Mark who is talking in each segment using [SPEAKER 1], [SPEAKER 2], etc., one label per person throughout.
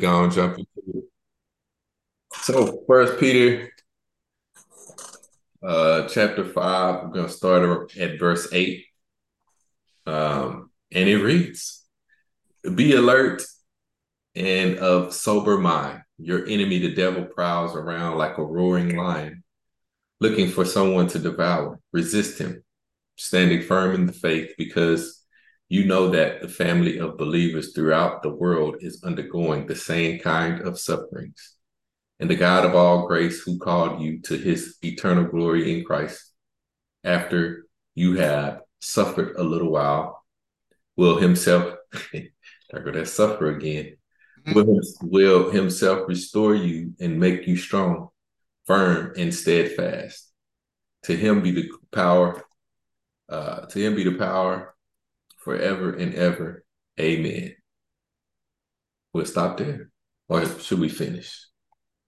[SPEAKER 1] gonna jump into it. So first Peter uh chapter five, we're gonna start at verse eight. Um, and it reads, Be alert and of sober mind. Your enemy, the devil, prowls around like a roaring lion, looking for someone to devour. Resist him, standing firm in the faith, because you know that the family of believers throughout the world is undergoing the same kind of sufferings. And the God of all grace, who called you to his eternal glory in Christ, after you have suffered a little while, will himself, I go that suffer again, will, will himself restore you and make you strong, firm, and steadfast. To him be the power, uh, to him be the power forever and ever. Amen. We'll stop there. Or should we finish?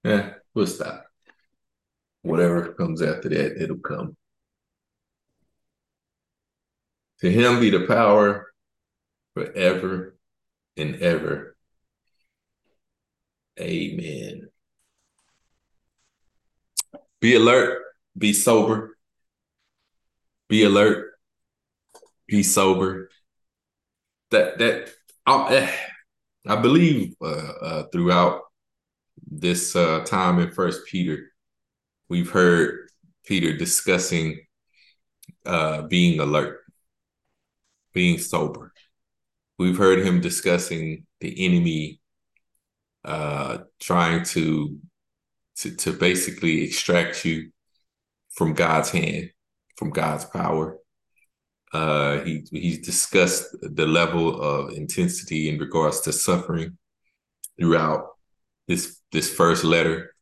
[SPEAKER 1] Yeah, we'll stop. Whatever comes after that, it'll come. To him be the power forever and ever. Amen. Be alert, be sober. Be alert, be sober. That that I, I believe uh, uh, throughout this uh, time in First Peter, we've heard Peter discussing uh, being alert, being sober. We've heard him discussing the enemy uh, trying to, to to basically extract you from God's hand, from God's power. Uh, he he's discussed the level of intensity in regards to suffering throughout this this first letter,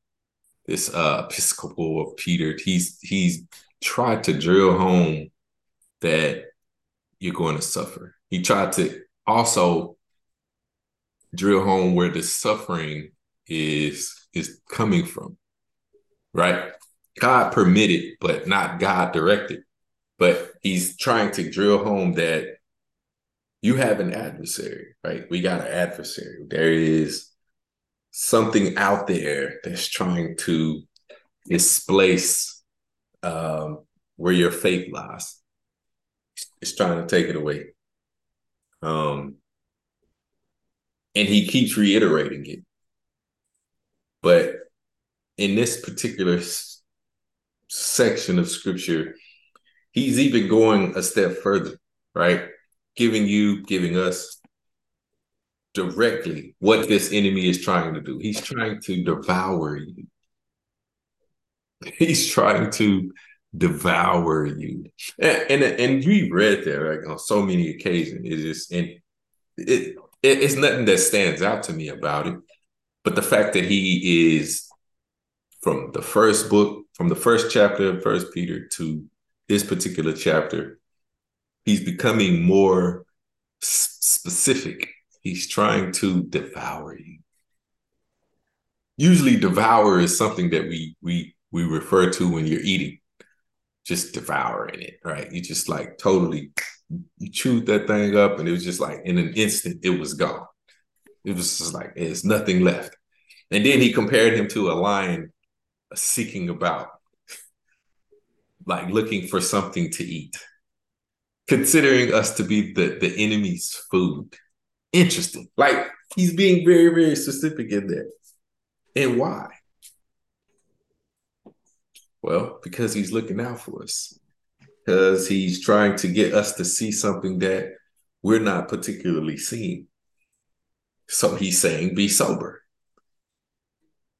[SPEAKER 1] this uh, Episcopal of Peter. He's he's tried to drill home that you're going to suffer. He tried to also drill home where the suffering is is coming from. Right? God permitted, but not God directed. But he's trying to drill home that you have an adversary, right? We got an adversary. There is something out there that's trying to displace um, where your faith lies. It's trying to take it away. Um, and he keeps reiterating it. But in this particular s- section of scripture, he's even going a step further, right? Giving you, giving us directly what this enemy is trying to do. He's trying to devour you. He's trying to devour you. And and, and you read that right on so many occasions. It's just and it, it it's nothing that stands out to me about it. But the fact that he is from the first book, from the first chapter of First Peter to this particular chapter, he's becoming more s- specific He's trying to devour you. Usually, devour is something that we we we refer to when you're eating, just devouring it, right? You just like totally you chewed that thing up, and it was just like in an instant, it was gone. It was just like there's nothing left. And then he compared him to a lion seeking about, like looking for something to eat, considering us to be the, the enemy's food interesting. Like he's being very, very specific in there. And why? Well, because he's looking out for us. Because he's trying to get us to see something that we're not particularly seeing. So he's saying, be sober,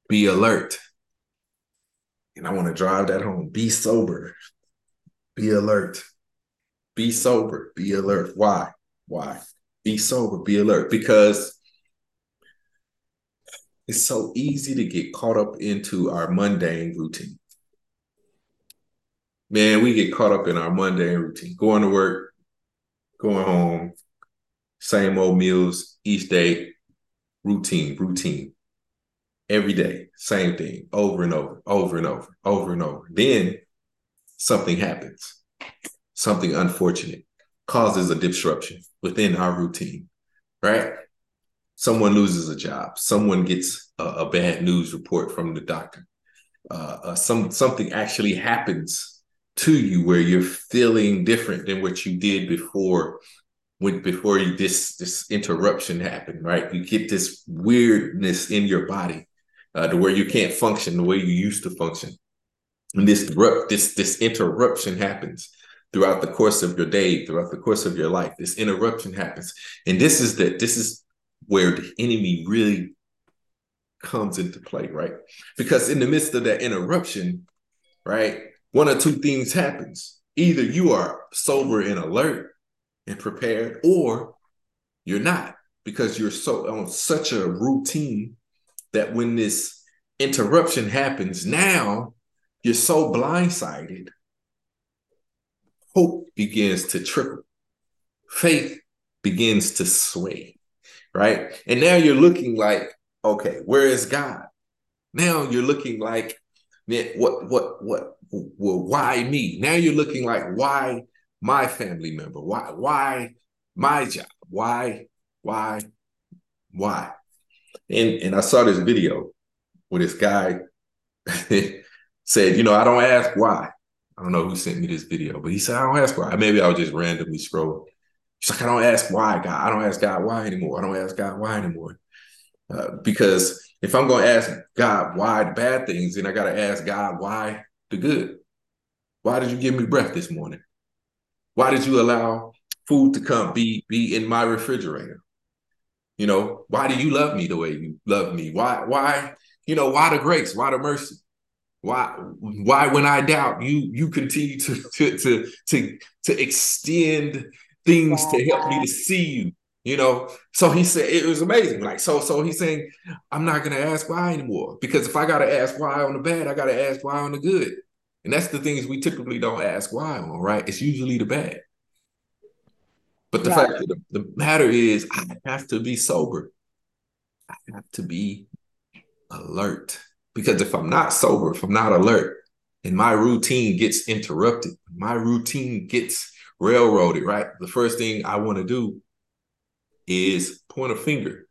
[SPEAKER 1] be alert. And I want to drive that home. Be sober, be alert, be sober, be alert. Why? Why? be sober, be alert, because it's so easy to get caught up into our mundane routine. Man, we get caught up in our mundane routine, going to work, going home, same old meals each day, routine, routine. Every day, same thing, over and over, over and over, over and over. Then something happens, something unfortunate causes a disruption within our routine, right? someone loses a job, someone gets a, a bad news report from the doctor, uh, uh, some something actually happens to you where you're feeling different than what you did before when before you this this interruption happened right you get this weirdness in your body uh, to where you can't function the way you used to function and this this this interruption happens throughout the course of your day throughout the course of your life this interruption happens and this is that this is where the enemy really comes into play, right? Because in the midst of that interruption, right, one or two things happens. Either you are sober and alert and prepared, or you're not, because you're so on such a routine that when this interruption happens, now you're so blindsided, hope begins to trickle, faith begins to sway, right? And now you're looking like okay, where is God? Now you're looking like, man, what, what, what, well, why me? Now you're looking like, why my family member? Why, why my job? Why, why, why? And and I saw this video where this guy said, you know, I don't ask why. I don't know who sent me this video, but he said, I don't ask why. Maybe I was just randomly scrolling. He's like, I don't ask why, God. I don't ask God why anymore. I don't ask God why anymore. Uh, because if I'm going to ask God why the bad things, then I got to ask God why the good. Why did you give me breath this morning? Why did you allow food to come be be in my refrigerator? You know, why do you love me the way you love me? Why why you know why the grace? Why the mercy? Why why when I doubt you you continue to to to to, to extend things to help me to see you you know, so he said it was amazing. Like, so, so he's saying, I'm not gonna ask why anymore. Because if I gotta ask why on the bad, I gotta ask why on the good. And that's the things we typically don't ask why on, right? It's usually the bad. But the yeah. fact that the, the matter is, I have to be sober. I have to be alert. Because if I'm not sober, if I'm not alert, and my routine gets interrupted, my routine gets railroaded, right? The first thing I want to do is point a finger.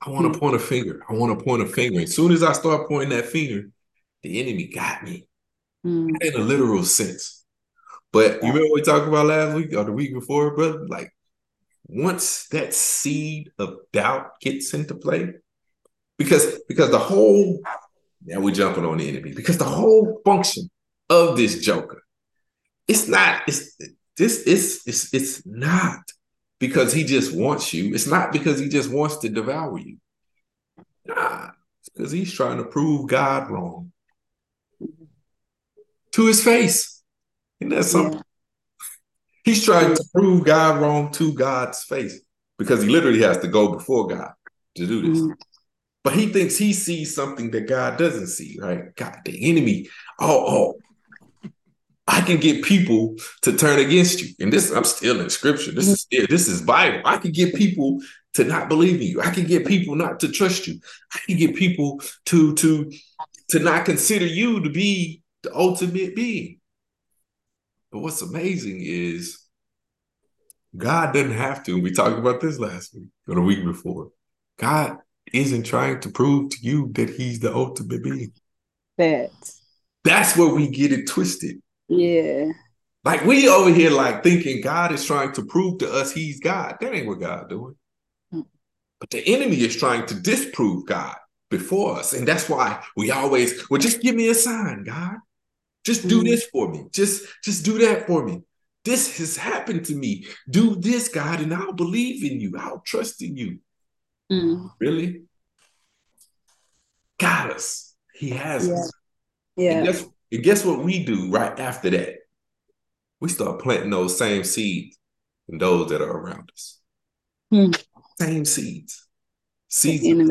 [SPEAKER 1] I want to hmm. point a finger. I want to point a finger. As soon as I start pointing that finger, the enemy got me mm. in a literal sense. But you remember we talked about last week or the week before, brother? Like once that seed of doubt gets into play, because because the whole now we're jumping on the enemy because the whole function of this joker, it's not it's this it's it's it's not because he just wants you. It's not because he just wants to devour you. Nah, it's because he's trying to prove God wrong to his face. And that's something. Yeah. He's trying to prove God wrong to God's face because he literally has to go before God to do this. Mm-hmm. But he thinks he sees something that God doesn't see, right? God, the enemy. Oh, oh, I can get people to turn against you. And this, I'm still in scripture. This is this is Bible. I can get people to not believe in you. I can get people not to trust you. I can get people to to to not consider you to be the ultimate being. But what's amazing is God doesn't have to. We talked about this last week or the week before. God isn't trying to prove to you that He's the ultimate being. That. That's where we get it twisted.
[SPEAKER 2] Yeah.
[SPEAKER 1] Like we over here like thinking God is trying to prove to us he's God. That ain't what God doing. Mm. But the enemy is trying to disprove God before us. And that's why we always, well, just give me a sign, God. Just do mm. this for me. Just just do that for me. This has happened to me. Do this, God, and I'll believe in you. I'll trust in you. Mm. Really? Got us. He has
[SPEAKER 2] yeah.
[SPEAKER 1] us.
[SPEAKER 2] Yeah.
[SPEAKER 1] And guess, and guess what we do right after that? We start planting those same seeds in those that are around us. Hmm. Same seeds. Seeds.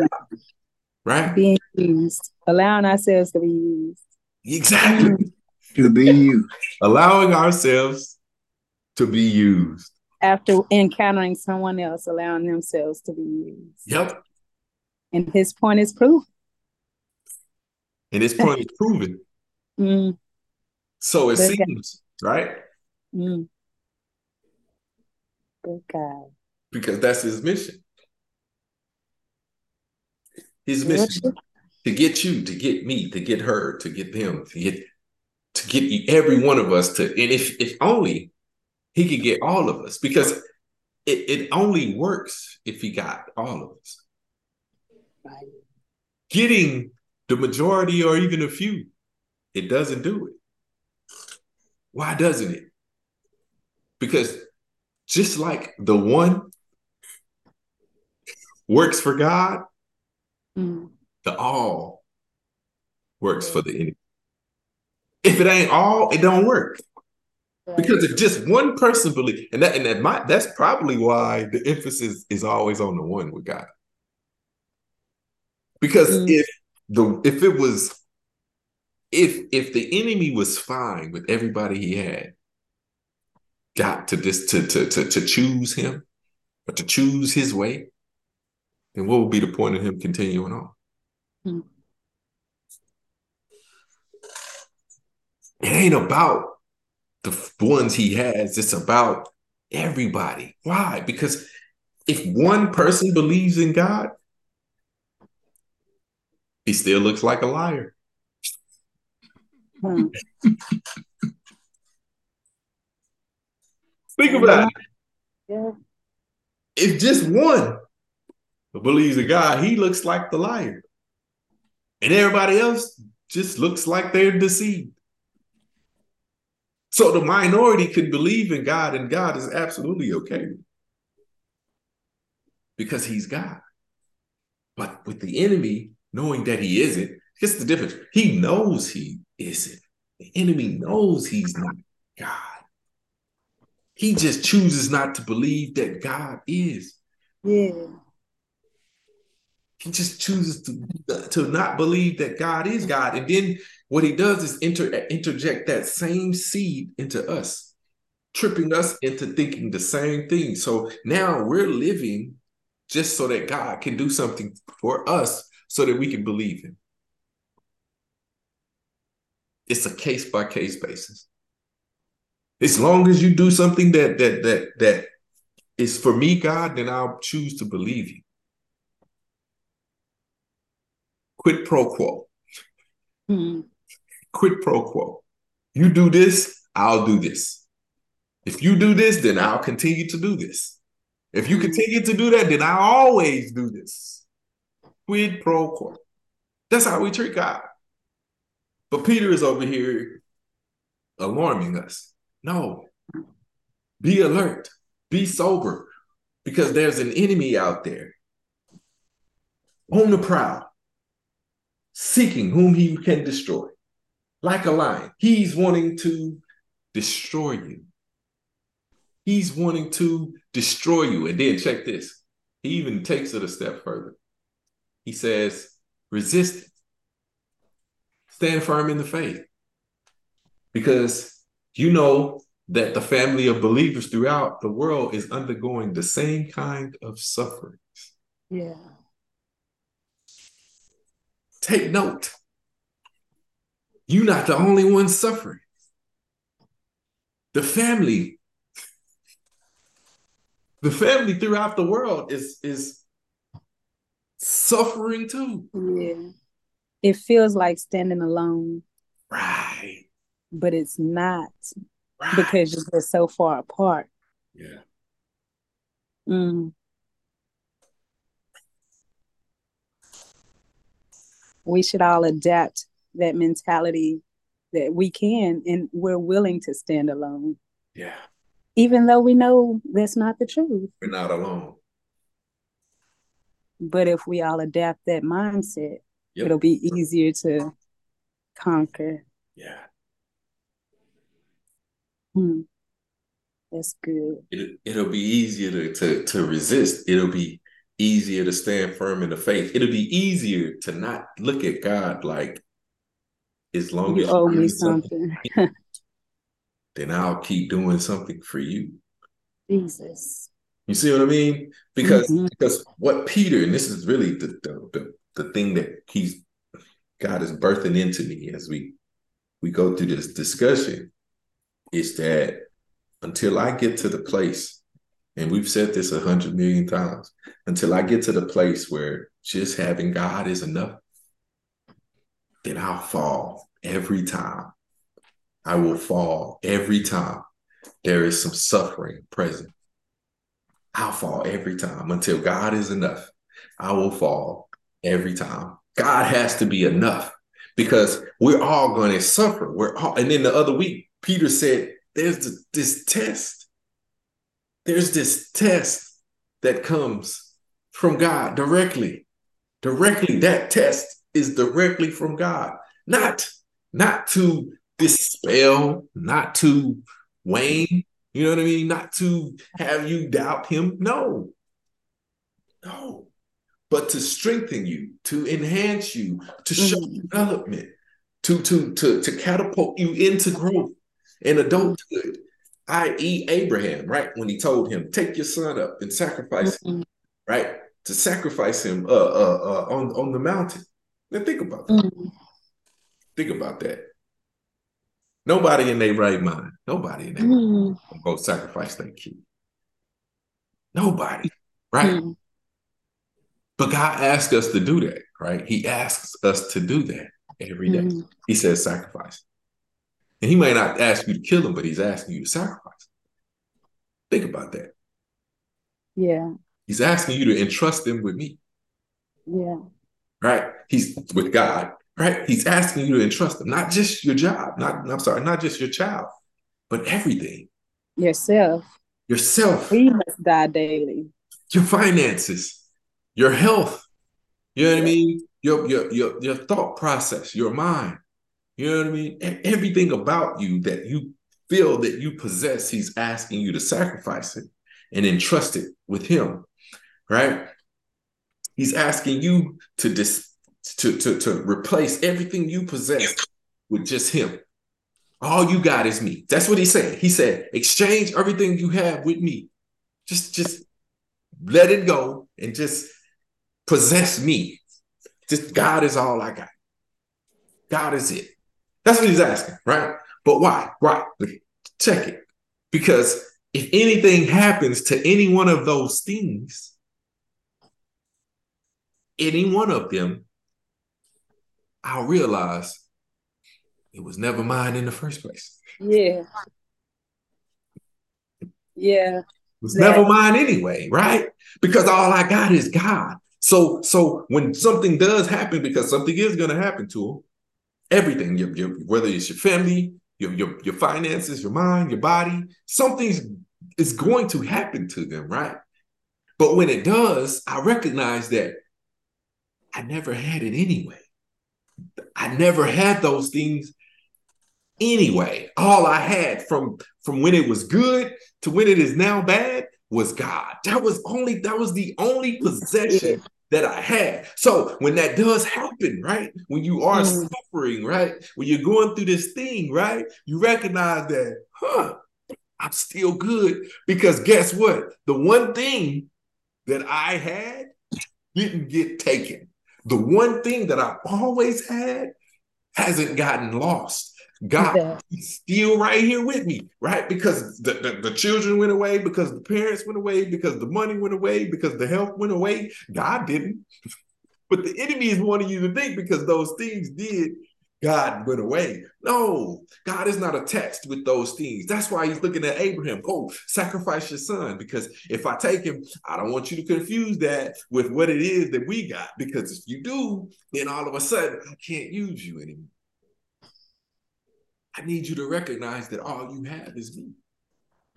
[SPEAKER 1] right?
[SPEAKER 2] Being used. Allowing ourselves to be used.
[SPEAKER 1] Exactly.
[SPEAKER 3] To be used.
[SPEAKER 1] Allowing ourselves to be used.
[SPEAKER 2] After encountering someone else, allowing themselves to be used.
[SPEAKER 1] Yep.
[SPEAKER 2] And his point is proven.
[SPEAKER 1] And his point is proven. Mm. So it Good seems, God. right?
[SPEAKER 2] Mm. Good God.
[SPEAKER 1] Because that's his mission. His mission to get you, to get me, to get her, to get them, to get to get every one of us to, and if if only he could get all of us, because it, it only works if he got all of us.
[SPEAKER 2] Right.
[SPEAKER 1] Getting the majority or even a few, it doesn't do it. Why doesn't it? Because just like the one works for God,
[SPEAKER 2] Mm.
[SPEAKER 1] the all works for the enemy. If it ain't all, it don't work.
[SPEAKER 2] Right.
[SPEAKER 1] Because if just one person believe, and that and that might that's probably why the emphasis is always on the one with God. Because
[SPEAKER 2] Mm.
[SPEAKER 1] if the if it was if if the enemy was fine with everybody he had, got to this to to to to choose him or to choose his way, then what would be the point of him continuing on?
[SPEAKER 2] Hmm.
[SPEAKER 1] It ain't about the ones he has, it's about everybody. Why? Because if one person believes in God, he still looks like a liar.
[SPEAKER 2] Hmm.
[SPEAKER 1] Think about it.
[SPEAKER 2] Yeah.
[SPEAKER 1] If just one believes in God, he looks like the liar. And everybody else just looks like they're deceived. So the minority can believe in God, and God is absolutely okay because he's God. But with the enemy, knowing that he isn't, here's the difference. He knows he isn't. The enemy knows he's not God. He just chooses not to believe that God is.
[SPEAKER 2] Yeah.
[SPEAKER 1] He just chooses to, to not believe that God is God. And then what he does is inter, interject that same seed into us, tripping us into thinking the same thing. So now we're living just so that God can do something for us so that we can believe him. It's a case by case basis. As long as you do something that that that that is for me, God, then I'll choose to believe you. Quid pro quo.
[SPEAKER 2] Hmm.
[SPEAKER 1] Quid pro quo. You do this, I'll do this. If you do this, then I'll continue to do this. If you continue to do that, then I'll always do this. Quid pro quo. That's how we treat God. But Peter is over here alarming us. No. Be alert. Be sober. Because there's an enemy out there on the prowl, seeking whom he can destroy. Like a lion. He's wanting to destroy you. He's wanting to destroy you. And then check this. He even takes it a step further. He says, resist. Stand firm in the faith. Because you know that the family of believers throughout the world is undergoing the same kind of sufferings.
[SPEAKER 2] Yeah.
[SPEAKER 1] Take note. You're not the only one suffering. The family, the family throughout the world is is suffering too.
[SPEAKER 2] Yeah. It feels like standing alone,
[SPEAKER 1] Right.
[SPEAKER 2] but it's not
[SPEAKER 1] Right.
[SPEAKER 2] because you're so far apart.
[SPEAKER 1] yeah.
[SPEAKER 2] Mm. We should all adapt that mentality that we can and we're willing to stand alone,
[SPEAKER 1] Yeah.
[SPEAKER 2] even though we know that's not the truth.
[SPEAKER 1] We're not alone.
[SPEAKER 2] But if we all adapt that mindset,
[SPEAKER 1] Yep.
[SPEAKER 2] it'll be easier to conquer.
[SPEAKER 1] Yeah.
[SPEAKER 2] Hmm. That's good.
[SPEAKER 1] It, it'll be easier to, to to resist. It'll be easier to stand firm in the faith. It'll be easier to not look at God like as long
[SPEAKER 2] You
[SPEAKER 1] as
[SPEAKER 2] owe
[SPEAKER 1] do
[SPEAKER 2] me something.
[SPEAKER 1] then I'll keep doing something for you.
[SPEAKER 2] Jesus.
[SPEAKER 1] You see what I mean? Because
[SPEAKER 2] Mhm.
[SPEAKER 1] because what Peter, and this is really the, the the the thing that he's God is birthing into me as we we go through this discussion, is that until I get to the place, and we've said this a hundred million times, until I get to the place where just having God is enough, then I'll fall every time. I will fall every time there is some suffering present. I'll fall every time until God is enough. I will fall every time. God has to be enough because we're all going to suffer. We're all, and then the other week, Peter said, There's this test. There's this test that comes from God directly. Directly. That test is directly from God. Not, not to dispel, not to wane, you know what I mean? Not to have you doubt him. No. No. But to strengthen you, to enhance you, to show mm-hmm. development, to, to, to, to catapult you into growth and adulthood, i.e., Abraham, right? When he told him, take your son up and sacrifice mm-hmm. him, right? To sacrifice him uh, uh, uh, on, on the mountain. Now think about that. Mm-hmm. Think about that. Nobody in their right mind, nobody in their mm. right go sacrifice their kid. Nobody, right? Mm. But God asks us to do that, right? He asks us to do that every day. Mm. He says sacrifice. And he may not ask you to kill him, but he's asking you to sacrifice. Think about that.
[SPEAKER 2] Yeah.
[SPEAKER 1] He's asking you to entrust him with me.
[SPEAKER 2] Yeah.
[SPEAKER 1] Right? He's with God right? He's asking you to entrust him, not just your job, not I'm sorry, not just your child, but everything.
[SPEAKER 2] Yourself.
[SPEAKER 1] Yourself.
[SPEAKER 2] We must die daily.
[SPEAKER 1] Your finances, your health. You know what I mean? Your your your your thought process, your mind. You know what I mean? Everything about you that you feel that you possess, he's asking you to sacrifice it and entrust it with him, right? He's asking you to dis- to, to, to replace everything you possess with just him. All you got is me. That's what he said. He said, exchange everything you have with me. Just, just let it go and just possess me. Just God is all I got. God is it. That's what he's asking, right? But why? Right. Check it. Because if anything happens to any one of those things, any one of them I'll realize it was never mine in the first place.
[SPEAKER 2] Yeah. Yeah. It
[SPEAKER 1] was never mine anyway, right? Because all I got is God. So, so when something does happen, because something is going to happen to them, everything, your, your, whether it's your family, your, your, your finances, your mind, your body, something is going to happen to them, right? But when it does, I recognize that I never had it anyway. I never had those things anyway. All I had from from when it was good to when it is now bad was God. That was only that was the only possession that I had. So when that does happen, right? When you are mm. suffering, right? When you're going through this thing, right? You recognize that, huh? I'm still good because guess what? The one thing that I had didn't get taken the one thing that I've always had hasn't gotten lost. God yeah. still right here with me, right? Because the, the, the, children went away, because the parents went away, because the money went away, because the health went away. God didn't. But the enemy is wanting you to think because those things did, God went away. No, God is not attached with those things. That's why he's looking at Abraham. Oh, sacrifice your son. Because if I take him, I don't want you to confuse that with what it is that we got. Because if you do, then all of a sudden I can't use you anymore. I need you to recognize that all you have is me.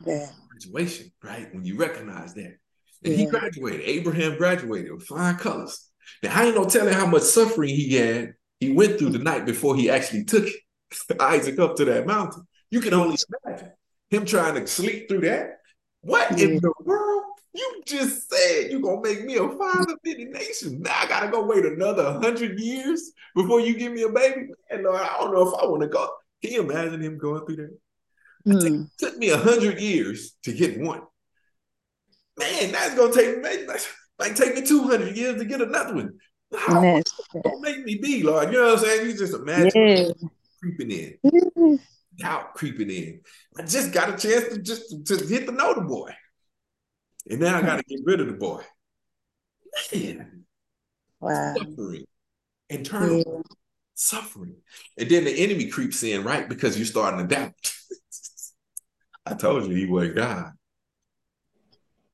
[SPEAKER 2] Yeah.
[SPEAKER 1] Graduation, right? When you recognize that. And yeah. he graduated. Abraham graduated with flying colors. Now I ain't no telling how much suffering he had he went through the night before he actually took Isaac up to that mountain. You can only imagine him trying to sleep through that. What yeah. in the world? You just said you're gonna make me a father of many nations. Now I gotta go wait another hundred years before you give me a baby. Man, Lord, I don't know if I want to go. Can you imagine him going through that? Mm. It took me a hundred years to get one. Man, that's gonna take me like, like take me two hundred years to get another one. How don't make me be, Lord. You know what I'm saying? You just imagine yeah. creeping in. Yeah. Doubt creeping in. I just got a chance to just to hit the note boy. And now I gotta get rid of the boy. Man.
[SPEAKER 2] Wow.
[SPEAKER 1] Suffering. Internal
[SPEAKER 2] Yeah.
[SPEAKER 1] Suffering. And then the enemy creeps in, right? Because you're starting to doubt. I told you he was God.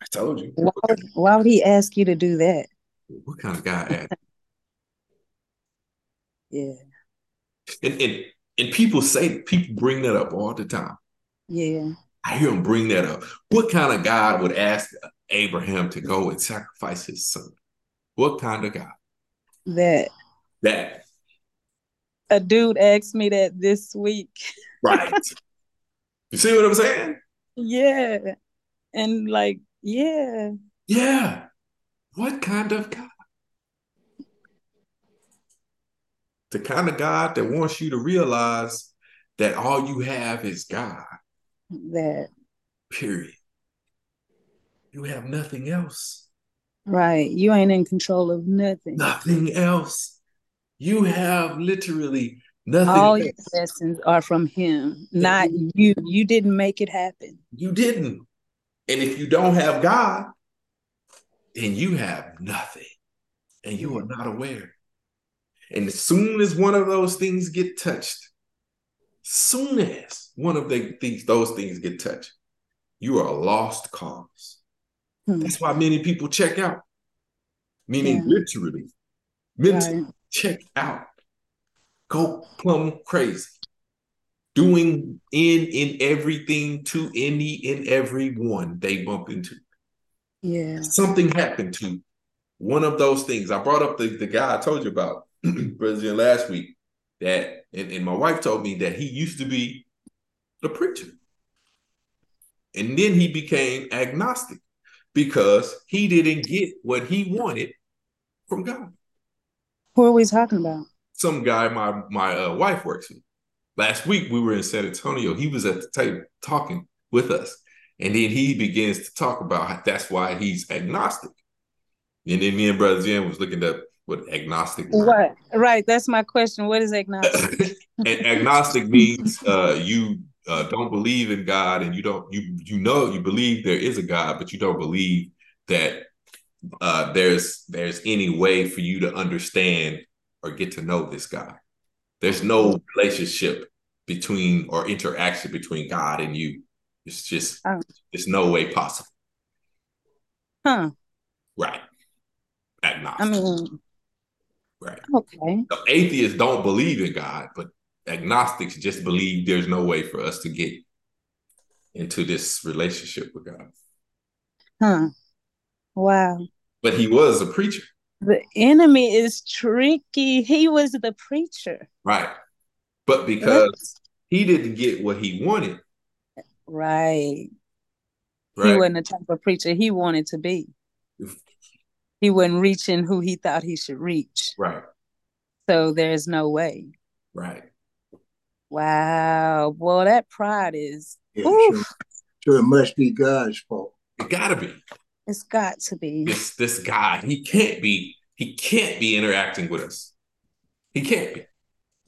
[SPEAKER 1] I told you.
[SPEAKER 2] Why would, why would he ask you to do that?
[SPEAKER 1] What kind of God at?
[SPEAKER 2] Yeah.
[SPEAKER 1] And, and and people say people bring that up all the time.
[SPEAKER 2] Yeah.
[SPEAKER 1] I hear them bring that up. What kind of God would ask Abraham to go and sacrifice his son? What kind of God?
[SPEAKER 2] That
[SPEAKER 1] That
[SPEAKER 2] a dude asked me that this week.
[SPEAKER 1] right. you see what I'm saying?
[SPEAKER 2] Yeah. And like, yeah.
[SPEAKER 1] Yeah. What kind of God? The kind of God that wants you to realize that all you have is God.
[SPEAKER 2] That
[SPEAKER 1] Period. You have nothing else.
[SPEAKER 2] right. You ain't in control of nothing.
[SPEAKER 1] Nothing else. You have literally nothing
[SPEAKER 2] All your blessings are from him, not you. You didn't make it happen.
[SPEAKER 1] You didn't. And if you don't have God, then you have nothing. And you are not aware. And as soon as one of those things get touched, soon as one of the things those things get touched, you are a lost cause.
[SPEAKER 2] Hmm.
[SPEAKER 1] That's why many people check out. Meaning
[SPEAKER 2] Yeah.
[SPEAKER 1] literally, mentally
[SPEAKER 2] Right.
[SPEAKER 1] Check out. Go plumb crazy. Doing in in everything to any and every one they bump into.
[SPEAKER 2] Yeah.
[SPEAKER 1] Something happened to one of those things. I brought up the, the guy I told you about, President, last week. That and, and my wife told me that he used to be a preacher. And then he became agnostic because he didn't get what he wanted from God.
[SPEAKER 2] Who are we talking about?
[SPEAKER 1] Some guy my my uh, wife works with. Last week we were in San Antonio. He was at the table talking with us, and then he begins to talk about how that's why he's agnostic. And then me and Brother Jim was looking up what agnostic. was.
[SPEAKER 2] What? Right. That's my question. What is agnostic?
[SPEAKER 1] and agnostic means uh, you uh, don't believe in God, and you don't you you know you believe there is a God, but you don't believe that uh, there's there's any way for you to understand or get to know this guy. There's no relationship between or interaction between God and you. It's just
[SPEAKER 2] Oh.
[SPEAKER 1] there's no way possible.
[SPEAKER 2] Huh.
[SPEAKER 1] Right. Agnostic.
[SPEAKER 2] I mean,
[SPEAKER 1] right.
[SPEAKER 2] okay.
[SPEAKER 1] So atheists don't believe in God, but agnostics just believe there's no way for us to get into this relationship with God.
[SPEAKER 2] Huh. Wow.
[SPEAKER 1] But he was a preacher,
[SPEAKER 2] The enemy is tricky. He was the preacher.
[SPEAKER 1] right? But because he didn't get what he wanted,
[SPEAKER 2] Right. He
[SPEAKER 1] right?
[SPEAKER 2] wasn't the type of preacher he wanted to be. He wasn't reaching who he thought he should reach.
[SPEAKER 1] Right,
[SPEAKER 2] So there's no way.
[SPEAKER 1] right.
[SPEAKER 2] Wow. Well, that pride is,
[SPEAKER 3] Yeah,
[SPEAKER 2] oof,
[SPEAKER 3] sure. So it must be God's fault.
[SPEAKER 1] It gotta be.
[SPEAKER 2] It's got to be.
[SPEAKER 1] This this guy, he can't be, he can't be interacting with us. He can't be.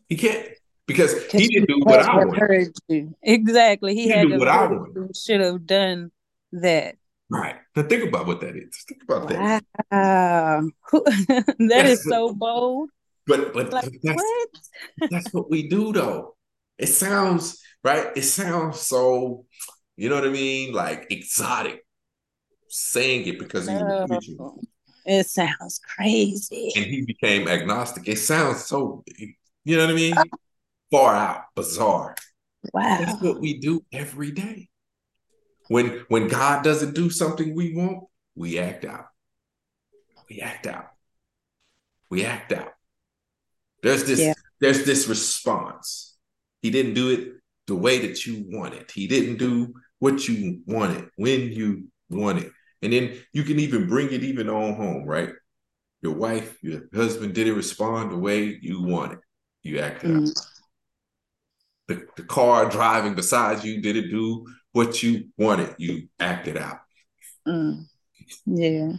[SPEAKER 1] He can't because he didn't do what I wanted.
[SPEAKER 2] you. Exactly. He
[SPEAKER 1] He
[SPEAKER 2] had
[SPEAKER 1] didn't
[SPEAKER 2] to
[SPEAKER 1] do what I wanted.
[SPEAKER 2] should have done that.
[SPEAKER 1] Right. Now think about what that is. Think about that.
[SPEAKER 2] Wow. that is so bold.
[SPEAKER 1] But but
[SPEAKER 2] Like
[SPEAKER 1] that's
[SPEAKER 2] what?
[SPEAKER 1] that's what we do though. It sounds right. It sounds so, you know what I mean, like exotic. Saying it because he was
[SPEAKER 2] No. It sounds crazy.
[SPEAKER 1] and he became agnostic. It sounds so, you know what I mean, oh. far out, bizarre.
[SPEAKER 2] Wow.
[SPEAKER 1] That's what we do every day. When when God doesn't do something we want, we act out. We act out. We act out. There's this
[SPEAKER 2] Yeah.
[SPEAKER 1] there's this response. He didn't do it the way that you wanted. He didn't do what you wanted when you wanted. And then you can even bring it even on home, right? Your wife, your husband didn't respond the way you wanted. You acted out
[SPEAKER 2] Mm,
[SPEAKER 1] the, the car driving beside you didn't do what you wanted. You acted out.
[SPEAKER 2] mm. Yeah.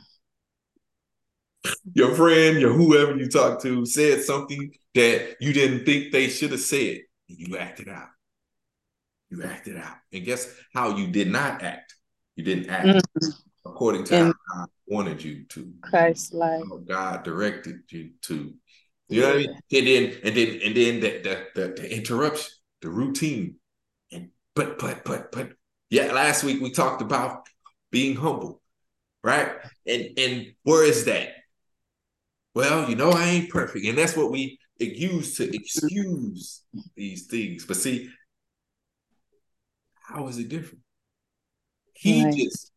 [SPEAKER 1] Your friend, your whoever you talked to said something that you didn't think they should have said. You acted out. You acted out. And guess how you did not act? You didn't act.
[SPEAKER 2] Mm.
[SPEAKER 1] According to
[SPEAKER 2] And-
[SPEAKER 1] how God wanted you to.
[SPEAKER 2] Christ like.
[SPEAKER 1] God directed you to. You know what I mean? And then and then and then the the, the, the interruption, the routine. And but but but but yeah, last week we talked about being humble, right? And and where is that? Well, you know, I ain't perfect. And that's what we use to excuse these things. But see, how is it different? He
[SPEAKER 2] Right.
[SPEAKER 1] just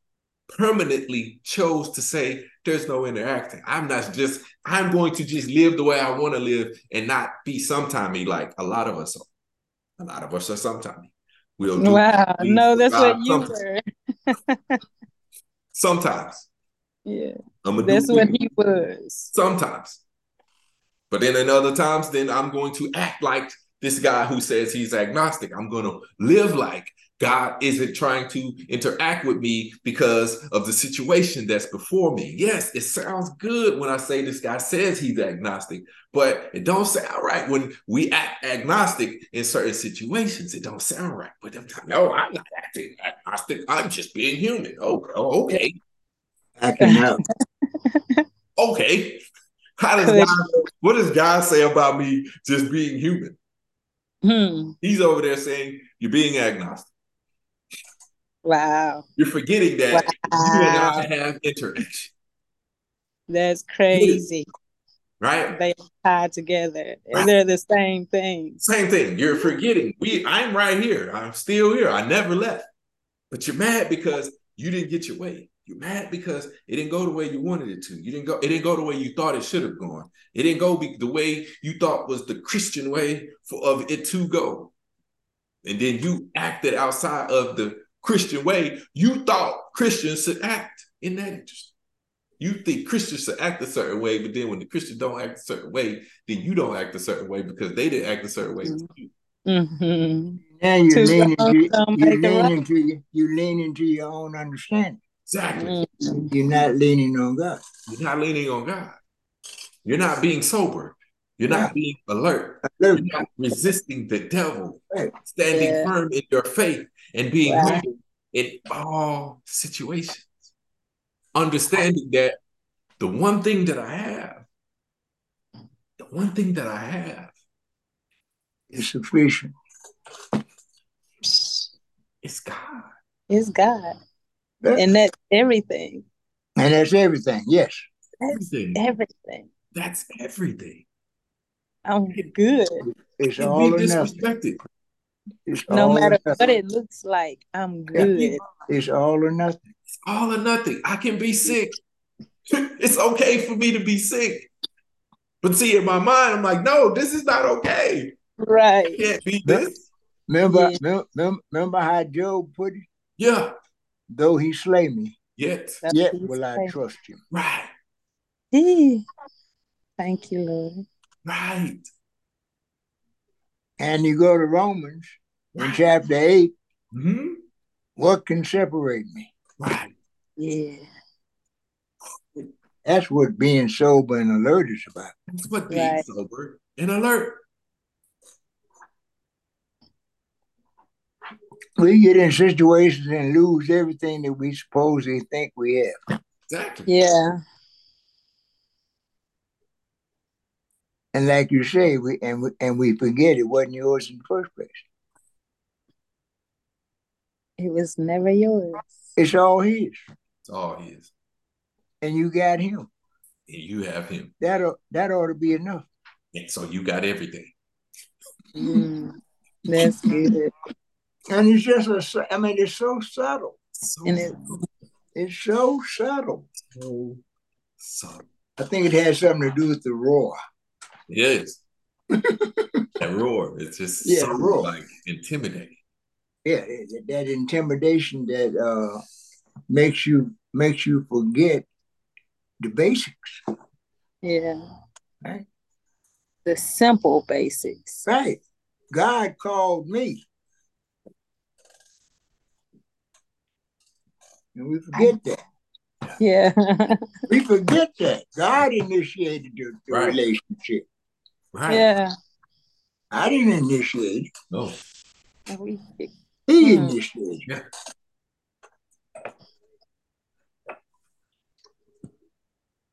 [SPEAKER 1] permanently chose to say there's no interacting. I'm not just, I'm going to just live the way I want to live and not be sometimey like a lot of us are. A lot of us are sometimey. We'll do
[SPEAKER 2] Wow. No, that's what you
[SPEAKER 1] sometimes.
[SPEAKER 2] were.
[SPEAKER 1] Sometimes.
[SPEAKER 2] Yeah.
[SPEAKER 1] I'm gonna
[SPEAKER 2] That's what
[SPEAKER 1] things.
[SPEAKER 2] he was.
[SPEAKER 1] Sometimes. But then in other times, then I'm going to act like this guy who says he's agnostic. I'm going to live like God isn't trying to interact with me because of the situation that's before me. Yes, it sounds good when I say this guy says he's agnostic, but it don't sound right when we act agnostic in certain situations. It don't sound right. But I'm like, no, I'm not acting agnostic. I'm just being human. Oh, oh, okay.
[SPEAKER 3] Acting out.
[SPEAKER 1] Okay. How does God, what does God say about me just being human?
[SPEAKER 2] Hmm.
[SPEAKER 1] He's over there saying you're being agnostic.
[SPEAKER 2] Wow.
[SPEAKER 1] You're forgetting that you and I have interaction,
[SPEAKER 2] That's crazy.
[SPEAKER 1] right?
[SPEAKER 2] They tied together.
[SPEAKER 1] Right.
[SPEAKER 2] They're the same thing.
[SPEAKER 1] Same thing. You're forgetting. We I'm right here. I'm still here. I never left. But you're mad because you didn't get your way. You're mad because it didn't go the way you wanted it to. You didn't go, it didn't go the way you thought it should have gone. It didn't go be, the way you thought was the Christian way for of it to go. And then you acted outside of the Christian way. You thought Christians should act in that interest. You think Christians should act a certain way, but then when the Christians don't act a certain way, then you don't act a certain way because they didn't act a certain way. to you.
[SPEAKER 2] hmm
[SPEAKER 3] Now you
[SPEAKER 2] Two
[SPEAKER 3] lean
[SPEAKER 2] wrongs
[SPEAKER 3] into you lean into you, you lean into your own understanding.
[SPEAKER 1] Exactly.
[SPEAKER 2] Mhm.
[SPEAKER 3] You're not leaning on God.
[SPEAKER 1] You're not leaning on God. You're not being sober. You're not
[SPEAKER 3] Yeah.
[SPEAKER 1] being alert.
[SPEAKER 3] Look,
[SPEAKER 1] You're not resisting the devil.
[SPEAKER 3] Right.
[SPEAKER 1] Standing
[SPEAKER 2] Yeah.
[SPEAKER 1] firm in your faith and being
[SPEAKER 2] Wow.
[SPEAKER 1] humble in all situations. Understanding that the one thing that I have, the one thing that I have
[SPEAKER 3] It's sufficient.
[SPEAKER 1] is God.
[SPEAKER 2] It's God.
[SPEAKER 3] Yeah.
[SPEAKER 2] And that's everything.
[SPEAKER 3] And that's everything. Yes.
[SPEAKER 2] That's
[SPEAKER 1] Everything.
[SPEAKER 2] everything.
[SPEAKER 1] That's everything.
[SPEAKER 2] I'm good.
[SPEAKER 3] It's
[SPEAKER 1] Can't
[SPEAKER 3] all
[SPEAKER 1] be
[SPEAKER 3] or nothing.
[SPEAKER 1] Disrespected.
[SPEAKER 3] It's
[SPEAKER 2] No matter what it looks like, I'm good.
[SPEAKER 3] It's all or nothing.
[SPEAKER 1] It's all or nothing. I can be sick. It's okay for me to be sick. But see, in my mind, I'm like, no, this is not okay.
[SPEAKER 2] Right.
[SPEAKER 1] It can't be this.
[SPEAKER 3] Remember,
[SPEAKER 2] Yeah.
[SPEAKER 3] mem- mem- remember how Job put it?
[SPEAKER 1] Yeah.
[SPEAKER 3] Though he slay me,
[SPEAKER 1] Yet.
[SPEAKER 2] That's
[SPEAKER 3] yet
[SPEAKER 2] what he
[SPEAKER 3] will I trust him.
[SPEAKER 1] Right.
[SPEAKER 2] Thank you, Lord.
[SPEAKER 1] Right.
[SPEAKER 3] And you go to Romans in chapter 8,
[SPEAKER 1] hmm
[SPEAKER 3] what can separate me?
[SPEAKER 1] Right.
[SPEAKER 2] Yeah.
[SPEAKER 3] That's what being sober and alert is about.
[SPEAKER 1] That's what being
[SPEAKER 2] Right.
[SPEAKER 1] sober and alert.
[SPEAKER 3] We get in situations and lose everything that we supposedly think we have.
[SPEAKER 1] Exactly.
[SPEAKER 2] Yeah.
[SPEAKER 3] And like you say, we and we and we forget it wasn't yours in the first place.
[SPEAKER 2] It was never yours.
[SPEAKER 3] It's all his.
[SPEAKER 1] It's all his.
[SPEAKER 3] And you got him.
[SPEAKER 1] And you have him.
[SPEAKER 3] That ought, that ought to be enough.
[SPEAKER 1] And so you got everything.
[SPEAKER 2] Mm. That's good.
[SPEAKER 3] And it's just a, I mean, it's so subtle.
[SPEAKER 1] So,
[SPEAKER 2] And it-
[SPEAKER 3] It's so subtle.
[SPEAKER 1] so, so
[SPEAKER 3] I think it has something to do with the roar.
[SPEAKER 1] It is. that roar. It's just
[SPEAKER 3] Yeah,
[SPEAKER 1] so
[SPEAKER 3] roar.
[SPEAKER 1] like intimidating.
[SPEAKER 3] Yeah, that, that intimidation that uh, makes you makes you forget the basics.
[SPEAKER 2] Yeah.
[SPEAKER 3] Right.
[SPEAKER 2] The simple basics.
[SPEAKER 3] Right. God called me. And we forget that.
[SPEAKER 2] Yeah.
[SPEAKER 3] We forget that. God initiated the, the
[SPEAKER 1] Right.
[SPEAKER 3] relationship.
[SPEAKER 1] Right.
[SPEAKER 2] yeah.
[SPEAKER 3] I didn't initiate it.
[SPEAKER 1] No.
[SPEAKER 2] And we
[SPEAKER 3] He
[SPEAKER 2] Hmm.
[SPEAKER 3] initiated it.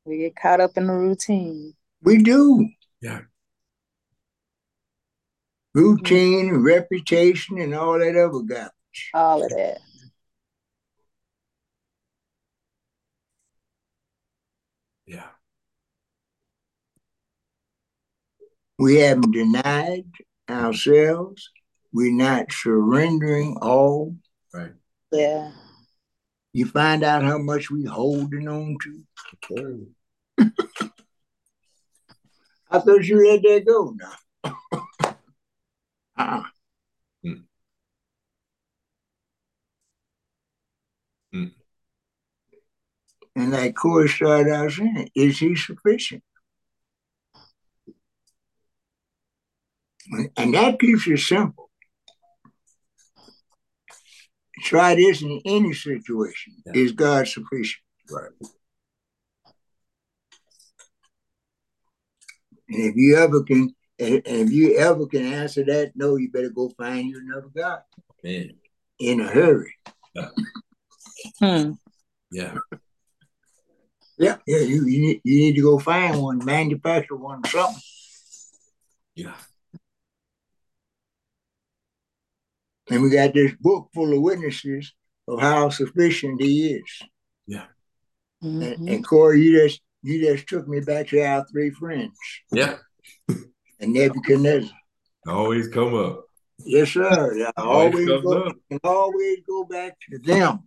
[SPEAKER 2] We get caught up in the routine.
[SPEAKER 3] We do.
[SPEAKER 1] Yeah.
[SPEAKER 3] Routine and reputation and all that other garbage.
[SPEAKER 2] All of that.
[SPEAKER 1] Yeah.
[SPEAKER 3] We haven't denied ourselves. We're not surrendering all.
[SPEAKER 1] Right.
[SPEAKER 2] Yeah.
[SPEAKER 3] You find out how much we holding on to. I thought you let that go now. uh-uh.
[SPEAKER 1] Mm. Mm.
[SPEAKER 3] And that Corey started out saying, is he sufficient? And that keeps it simple. Try this in any situation.
[SPEAKER 1] Yeah.
[SPEAKER 3] Is God sufficient?
[SPEAKER 1] Right.
[SPEAKER 3] And if you ever can, and and if you ever can answer that, no, you better go find you another God
[SPEAKER 1] Man.
[SPEAKER 3] in a hurry.
[SPEAKER 2] Hmm.
[SPEAKER 1] Yeah.
[SPEAKER 3] Yeah, yeah, you, you, need, you need to go find one, manufacture one, something.
[SPEAKER 1] Yeah.
[SPEAKER 3] And we got this book full of witnesses of how sufficient he is. And,
[SPEAKER 2] Mhm.
[SPEAKER 3] and Corey, you just you just took me back to our three friends
[SPEAKER 1] Yeah.
[SPEAKER 3] and Nebuchadnezzar.
[SPEAKER 1] Always come up.
[SPEAKER 3] Yes, sir. I
[SPEAKER 1] Always
[SPEAKER 3] always go,
[SPEAKER 1] up.
[SPEAKER 3] and always go back to them.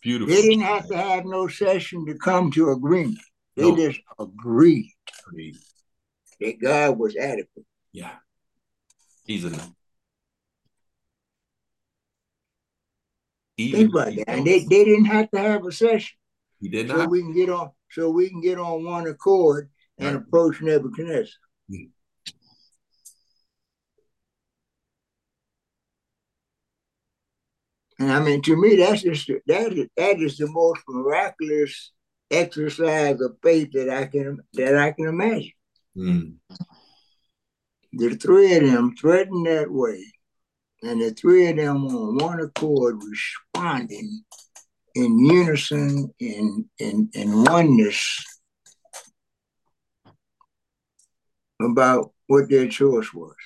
[SPEAKER 1] Beautiful.
[SPEAKER 3] They didn't have to have no session to come to agreement. They
[SPEAKER 1] No.
[SPEAKER 3] just agreed
[SPEAKER 1] Agreed.
[SPEAKER 3] that God was adequate.
[SPEAKER 1] Yeah. He's enough.
[SPEAKER 3] Think about that. And they, they didn't have to have a session.
[SPEAKER 1] he did not.
[SPEAKER 3] So we can get on so we can get on one accord and
[SPEAKER 1] Right.
[SPEAKER 3] approach Nebuchadnezzar.
[SPEAKER 1] Mm.
[SPEAKER 3] And I mean, to me, that's just that is that is the most miraculous exercise of faith that I can that I can imagine.
[SPEAKER 1] Mm.
[SPEAKER 3] The three of them threatened that way, and the three of them on one accord responding in unison, in in in oneness about what their choice was.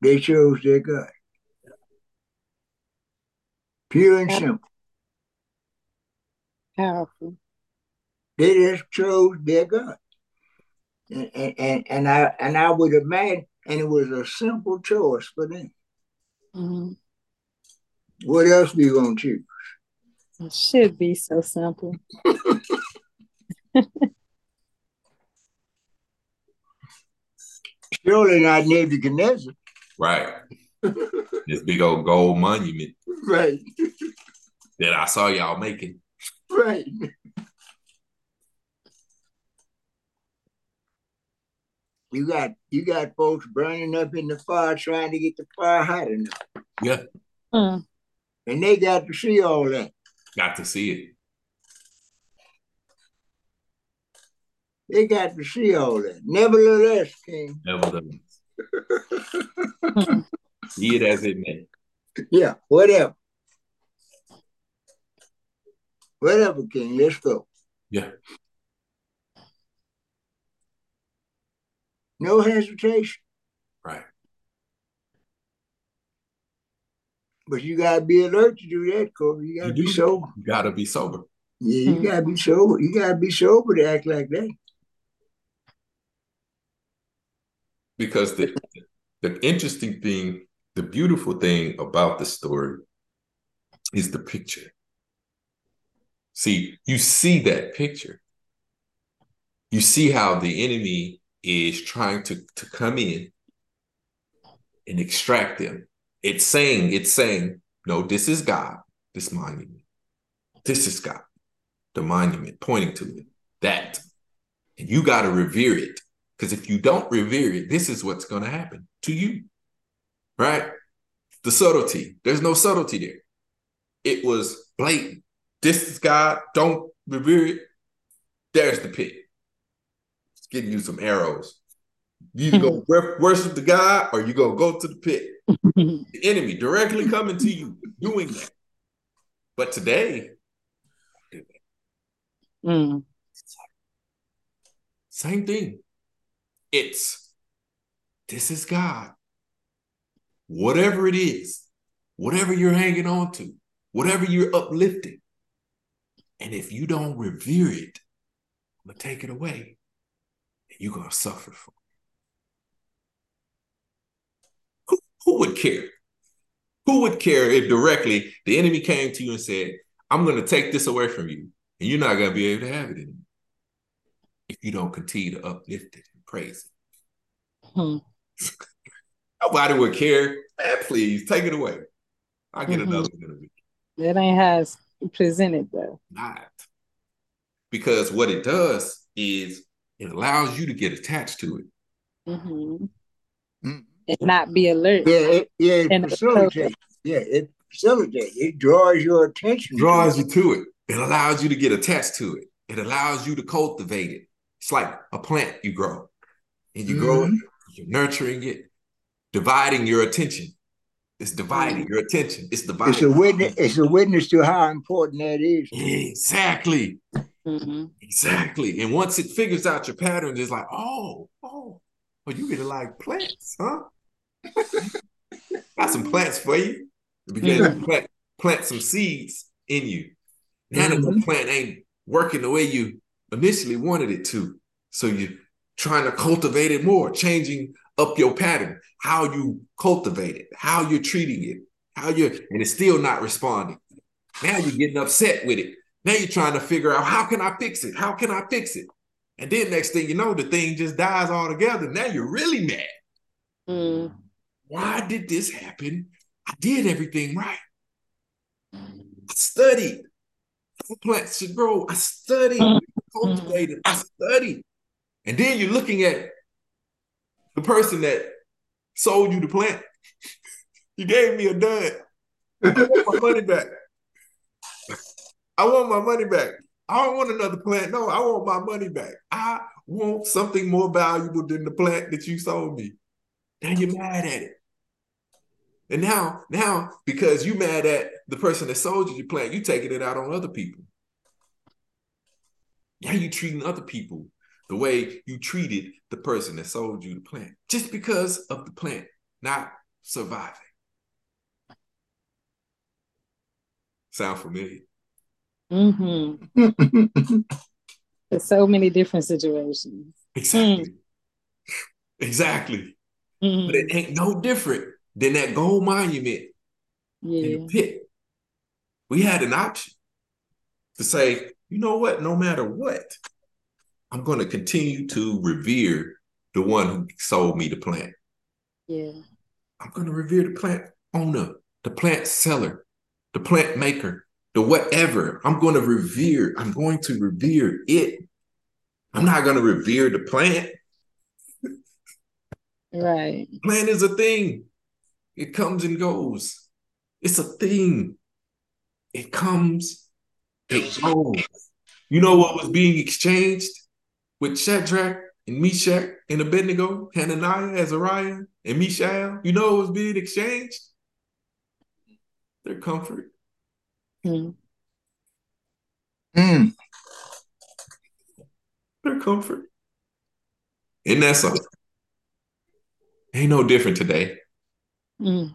[SPEAKER 3] They chose their God. Pure and simple.
[SPEAKER 2] Powerful.
[SPEAKER 3] They just chose their God. And, and, and, and I and I would imagine, and it was a simple choice for them.
[SPEAKER 2] Mhm.
[SPEAKER 3] What else do you gonna choose?
[SPEAKER 2] It should be so simple.
[SPEAKER 3] Surely not Nebuchadnezzar.
[SPEAKER 1] Right. this big old gold monument
[SPEAKER 3] Right,
[SPEAKER 1] that I saw y'all making.
[SPEAKER 3] right. You got you got folks burning up in the fire trying to get the fire hot enough.
[SPEAKER 1] Yeah.
[SPEAKER 2] Hmm.
[SPEAKER 3] And they got to see all that.
[SPEAKER 1] Got to see it.
[SPEAKER 3] They got to see all that. Nevertheless, King.
[SPEAKER 1] Nevertheless.
[SPEAKER 2] Hmm.
[SPEAKER 1] Be it as it may.
[SPEAKER 3] Yeah, whatever. Whatever, King. Let's go.
[SPEAKER 1] Yeah.
[SPEAKER 3] No hesitation.
[SPEAKER 1] Right.
[SPEAKER 3] But you gotta be alert to do that, Kobe. You gotta
[SPEAKER 1] You
[SPEAKER 3] be
[SPEAKER 1] do.
[SPEAKER 3] sober.
[SPEAKER 1] You gotta be sober.
[SPEAKER 3] Yeah, you
[SPEAKER 2] Mhm.
[SPEAKER 3] gotta be sober. You gotta be sober to act like that.
[SPEAKER 1] Because the the interesting thing, the beautiful thing about the story is the picture. See, you see that picture. You see how the enemy is trying to, to come in and extract them. It's saying, it's saying, no, this is God, this monument. This is God, the monument pointing to it. That. And you got to revere it. Because if you don't revere it, this is what's going to happen to you. Right? The subtlety. There's no subtlety there. It was blatant. This is God. Don't revere it. There's the pit. Giving you some arrows. You either go worship the God or you go go to the pit. The enemy directly coming to you doing that. But today,
[SPEAKER 2] Mm.
[SPEAKER 1] Same thing. It's this is God. Whatever it is, whatever you're hanging on to, whatever you're uplifting. And if you don't revere it, I'm gonna take it away. You're gonna suffer for it. Who, who would care? Who would care if directly the enemy came to you and said, I'm gonna take this away from you, and you're not gonna be able to have it anymore if you don't continue to uplift it and praise it.
[SPEAKER 2] Hmm.
[SPEAKER 1] Nobody would care. Man, please take it away. I'll get
[SPEAKER 2] Mhm.
[SPEAKER 1] another one in a week.
[SPEAKER 2] That ain't how it's presented though.
[SPEAKER 1] Not. Because what it does is it allows you to get attached to it.
[SPEAKER 2] hmm
[SPEAKER 3] Mm.
[SPEAKER 2] And not be alert.
[SPEAKER 3] Yeah, it, yeah, it
[SPEAKER 2] And-
[SPEAKER 3] facilitates. Yeah, it facilitates. It draws your attention.
[SPEAKER 1] It draws you to it. It allows you to get attached to it. It allows you to cultivate it. It's like a plant you grow. And you grow it, you're nurturing it, dividing your attention. It's dividing your attention. It's dividing.
[SPEAKER 3] It's a witness. It's a witness to how important that is.
[SPEAKER 1] Exactly.
[SPEAKER 2] Hmm
[SPEAKER 1] Exactly. And once it figures out your patterns, it's like, oh, oh, oh, you really like plants, huh? Got some plants for you. It began to plant, plant some seeds in you. Now that the plant ain't working the way you initially wanted it to. So you're trying to cultivate it more, changing up your pattern, how you cultivate it, how you're treating it, how you're, and it's still not responding. Now you're getting upset with it. Now you're trying to figure out how can I fix it? How can I fix it? And then next thing you know, the thing just dies altogether. Now you're really mad.
[SPEAKER 2] Mm.
[SPEAKER 1] Why did this happen? I did everything right. I studied how plants should grow. I studied, cultivated, I studied. And then you're looking at the person that sold you the plant. You gave me a dud. I want my money back. I want my money back. I don't want another plant. No, I want my money back. I want something more valuable than the plant that you sold me. Now you're mad at it. And now, now, because you mad at the person that sold you the plant, you taking it out on other people. Now you treating other people the way you treated the person that sold you the plant, just because of the plant not surviving. Sound familiar?
[SPEAKER 2] Hmm There's so many different situations.
[SPEAKER 1] Exactly. Exactly.
[SPEAKER 2] Mhm.
[SPEAKER 1] But it ain't no different than that gold monument in the pit. We had an option to say, you know what, no matter what, I'm going to continue to revere the one who sold me the plant.
[SPEAKER 2] Yeah.
[SPEAKER 1] I'm going to revere the plant owner, the plant seller, the plant maker, the whatever. I'm going to revere. I'm going to revere it. I'm not going to revere the plant.
[SPEAKER 2] Right.
[SPEAKER 1] Plant is a thing. It comes and goes. It's a thing. It comes, it goes. You know what was being exchanged with Shadrach and Meshach and Abednego, Hananiah, Azariah, and Mishael? You know what was being exchanged? Their comfort.
[SPEAKER 2] Mm.
[SPEAKER 3] Mm.
[SPEAKER 1] Their comfort. Isn't that something? Ain't no different today.
[SPEAKER 2] Mm.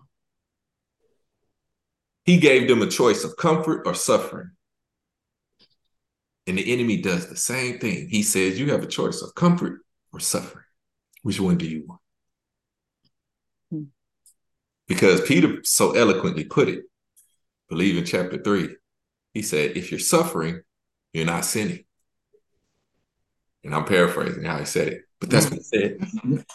[SPEAKER 1] He gave them a choice of comfort or suffering. And the enemy does the same thing. He says, You have a choice of comfort or suffering. Which one do you want?
[SPEAKER 2] Hmm.
[SPEAKER 1] Because Peter so eloquently put it, believe in chapter three. He said, If you're suffering, you're not sinning. And I'm paraphrasing how he said it, but that's what he said.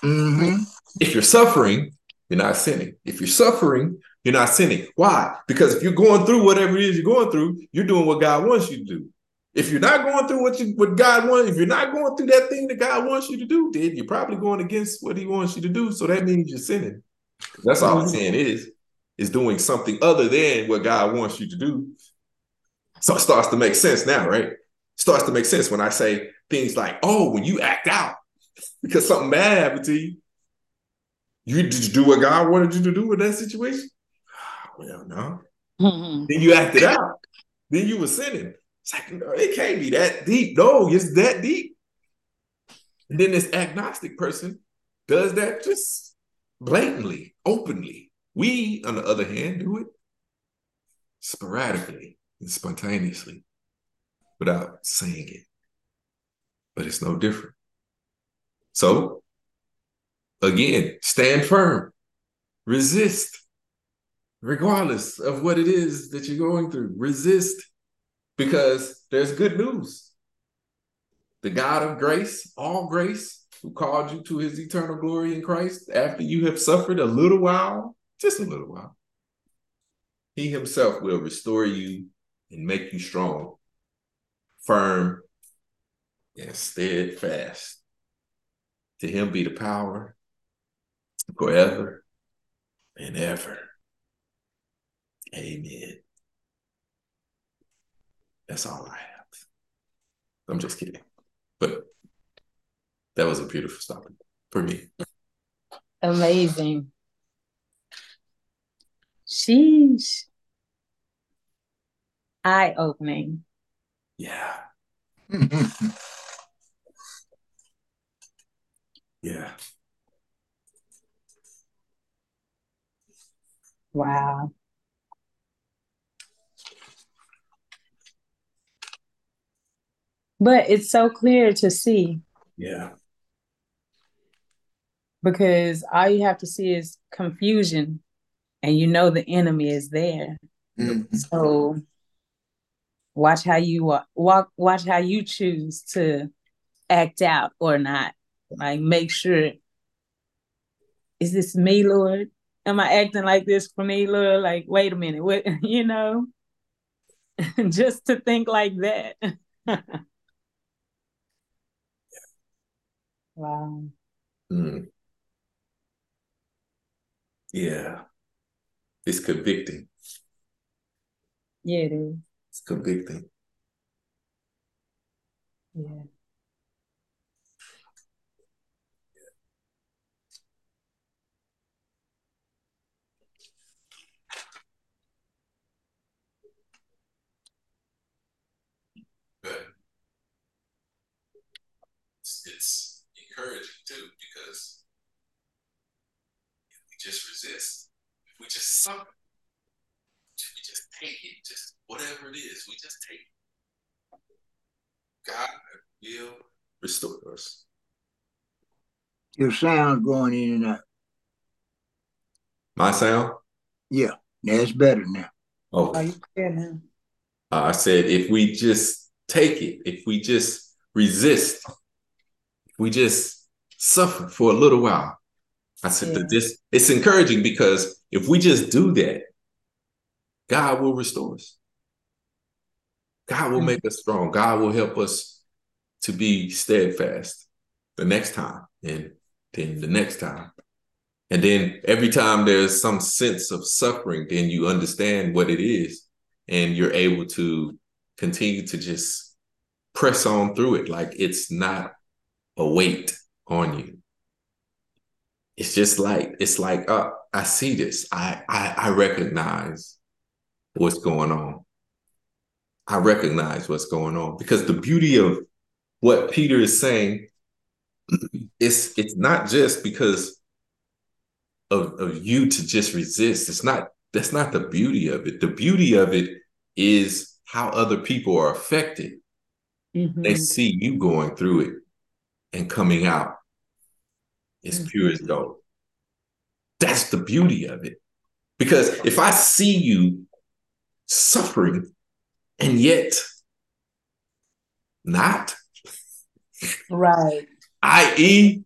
[SPEAKER 3] hmm
[SPEAKER 1] If you're suffering, you're not sinning. If you're suffering, you're not sinning. Why? Because if you're going through whatever it is you're going through, you're doing what God wants you to do. If you're not going through what you what God wants, if you're not going through that thing that God wants you to do, then you're probably going against what He wants you to do. So that means you're sinning. That's all I'm saying is is doing something other than what God wants you to do. So it starts to make sense now, right? It starts to make sense when I say things like, "Oh, when you act out because something bad happened to you, you did you do what God wanted you to do in that situation? Well, no.
[SPEAKER 2] Mhm.
[SPEAKER 1] Then you acted out. Then you were sinning. It's like, no, it can't be that deep. No, it's that deep. And then this agnostic person does that just blatantly, openly. We, on the other hand, do it sporadically and spontaneously without saying it. But it's no different. So, again, stand firm, resist, regardless of what it is that you're going through. Resist because there's good news. The God of grace, all grace, who called you to his eternal glory in Christ after you have suffered a little while, just a little while, he himself will restore you and make you strong, firm, and steadfast. To him be the power forever and ever. Amen. That's all I have. I'm just kidding. But that was a beautiful stopping for me.
[SPEAKER 2] Amazing. Sheesh. Eye opening.
[SPEAKER 1] Yeah. yeah.
[SPEAKER 2] Wow. But it's so clear to see
[SPEAKER 1] Yeah.
[SPEAKER 2] because all you have to see is confusion and you know the enemy is there.
[SPEAKER 3] Mhm.
[SPEAKER 2] So watch how you wa- walk watch how you choose to act out or not. Like make sure is this me, Lord? Am I acting like this for me, Lord? Like, wait a minute, what you know? Just to think like that. wow.
[SPEAKER 1] Mm. Yeah. It's convicting.
[SPEAKER 2] Yeah, it is.
[SPEAKER 1] It's convicting.
[SPEAKER 2] Yeah.
[SPEAKER 1] But it's, it's encouraging too because we just resist, if we just suffer, we just take it, just whatever it is, we just take it. God will restore us.
[SPEAKER 3] Your sound going in and out.
[SPEAKER 1] My sound?
[SPEAKER 3] Yeah, that's better now.
[SPEAKER 1] Oh,
[SPEAKER 2] Are you clear now?
[SPEAKER 1] Uh, I said, if we just take it, if we just resist, if we just suffer for a little while. I said
[SPEAKER 2] Yeah.
[SPEAKER 1] that this it's encouraging because if we just do that, God will restore us. God will make us strong. God will help us to be steadfast the next time and then the next time. And then every time there's some sense of suffering, then you understand what it is and you're able to continue to just press on through it like it's not a weight on you. It's just like it's like uh, I see this. I, I I recognize what's going on. I recognize what's going on because the beauty of what Peter is saying it's it's not just because of, of you to just resist. It's not that's not the beauty of it. The beauty of it is how other people are affected. They
[SPEAKER 2] Mhm.
[SPEAKER 1] see you going through it and coming out as pure as gold. That's the beauty of it. Because if I see you suffering and yet not,
[SPEAKER 2] Right.
[SPEAKER 1] i.e.,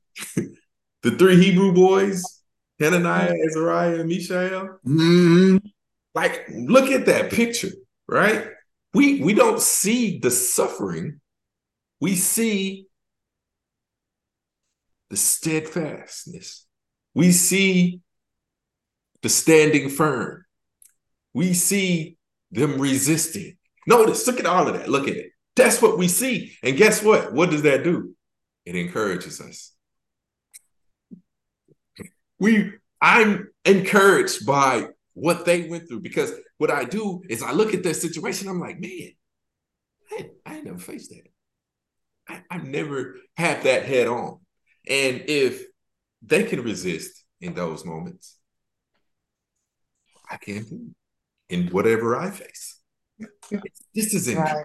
[SPEAKER 1] the three Hebrew boys, Hananiah, Azariah, and Mishael,
[SPEAKER 3] Mhm.
[SPEAKER 1] like look at that picture, right? We we don't see the suffering, we see the steadfastness. We see the standing firm. We see them resisting. Notice, look at all of that. Look at it. That's what we see. And guess what? What does that do? It encourages us. We I'm encouraged by what they went through because what I do is I look at their situation, I'm like, man, I, I ain't never faced that. I, I never had that head on. And if they can resist in those moments, I can too in whatever I face. This is right.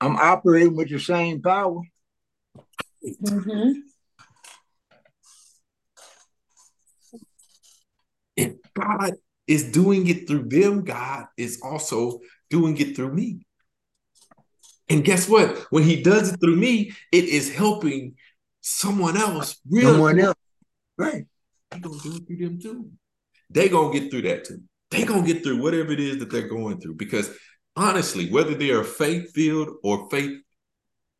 [SPEAKER 3] I'm operating with the same power.
[SPEAKER 2] Mm-hmm.
[SPEAKER 1] If God is doing it through them, God is also doing it through me. And guess what? When he does it through me, it is helping someone else.
[SPEAKER 3] Really. Someone else. Right.
[SPEAKER 1] He's gonna do it through them too. They gonna get through that too. They gonna get through whatever it is that they're going through. Because honestly, whether they are faith filled or faith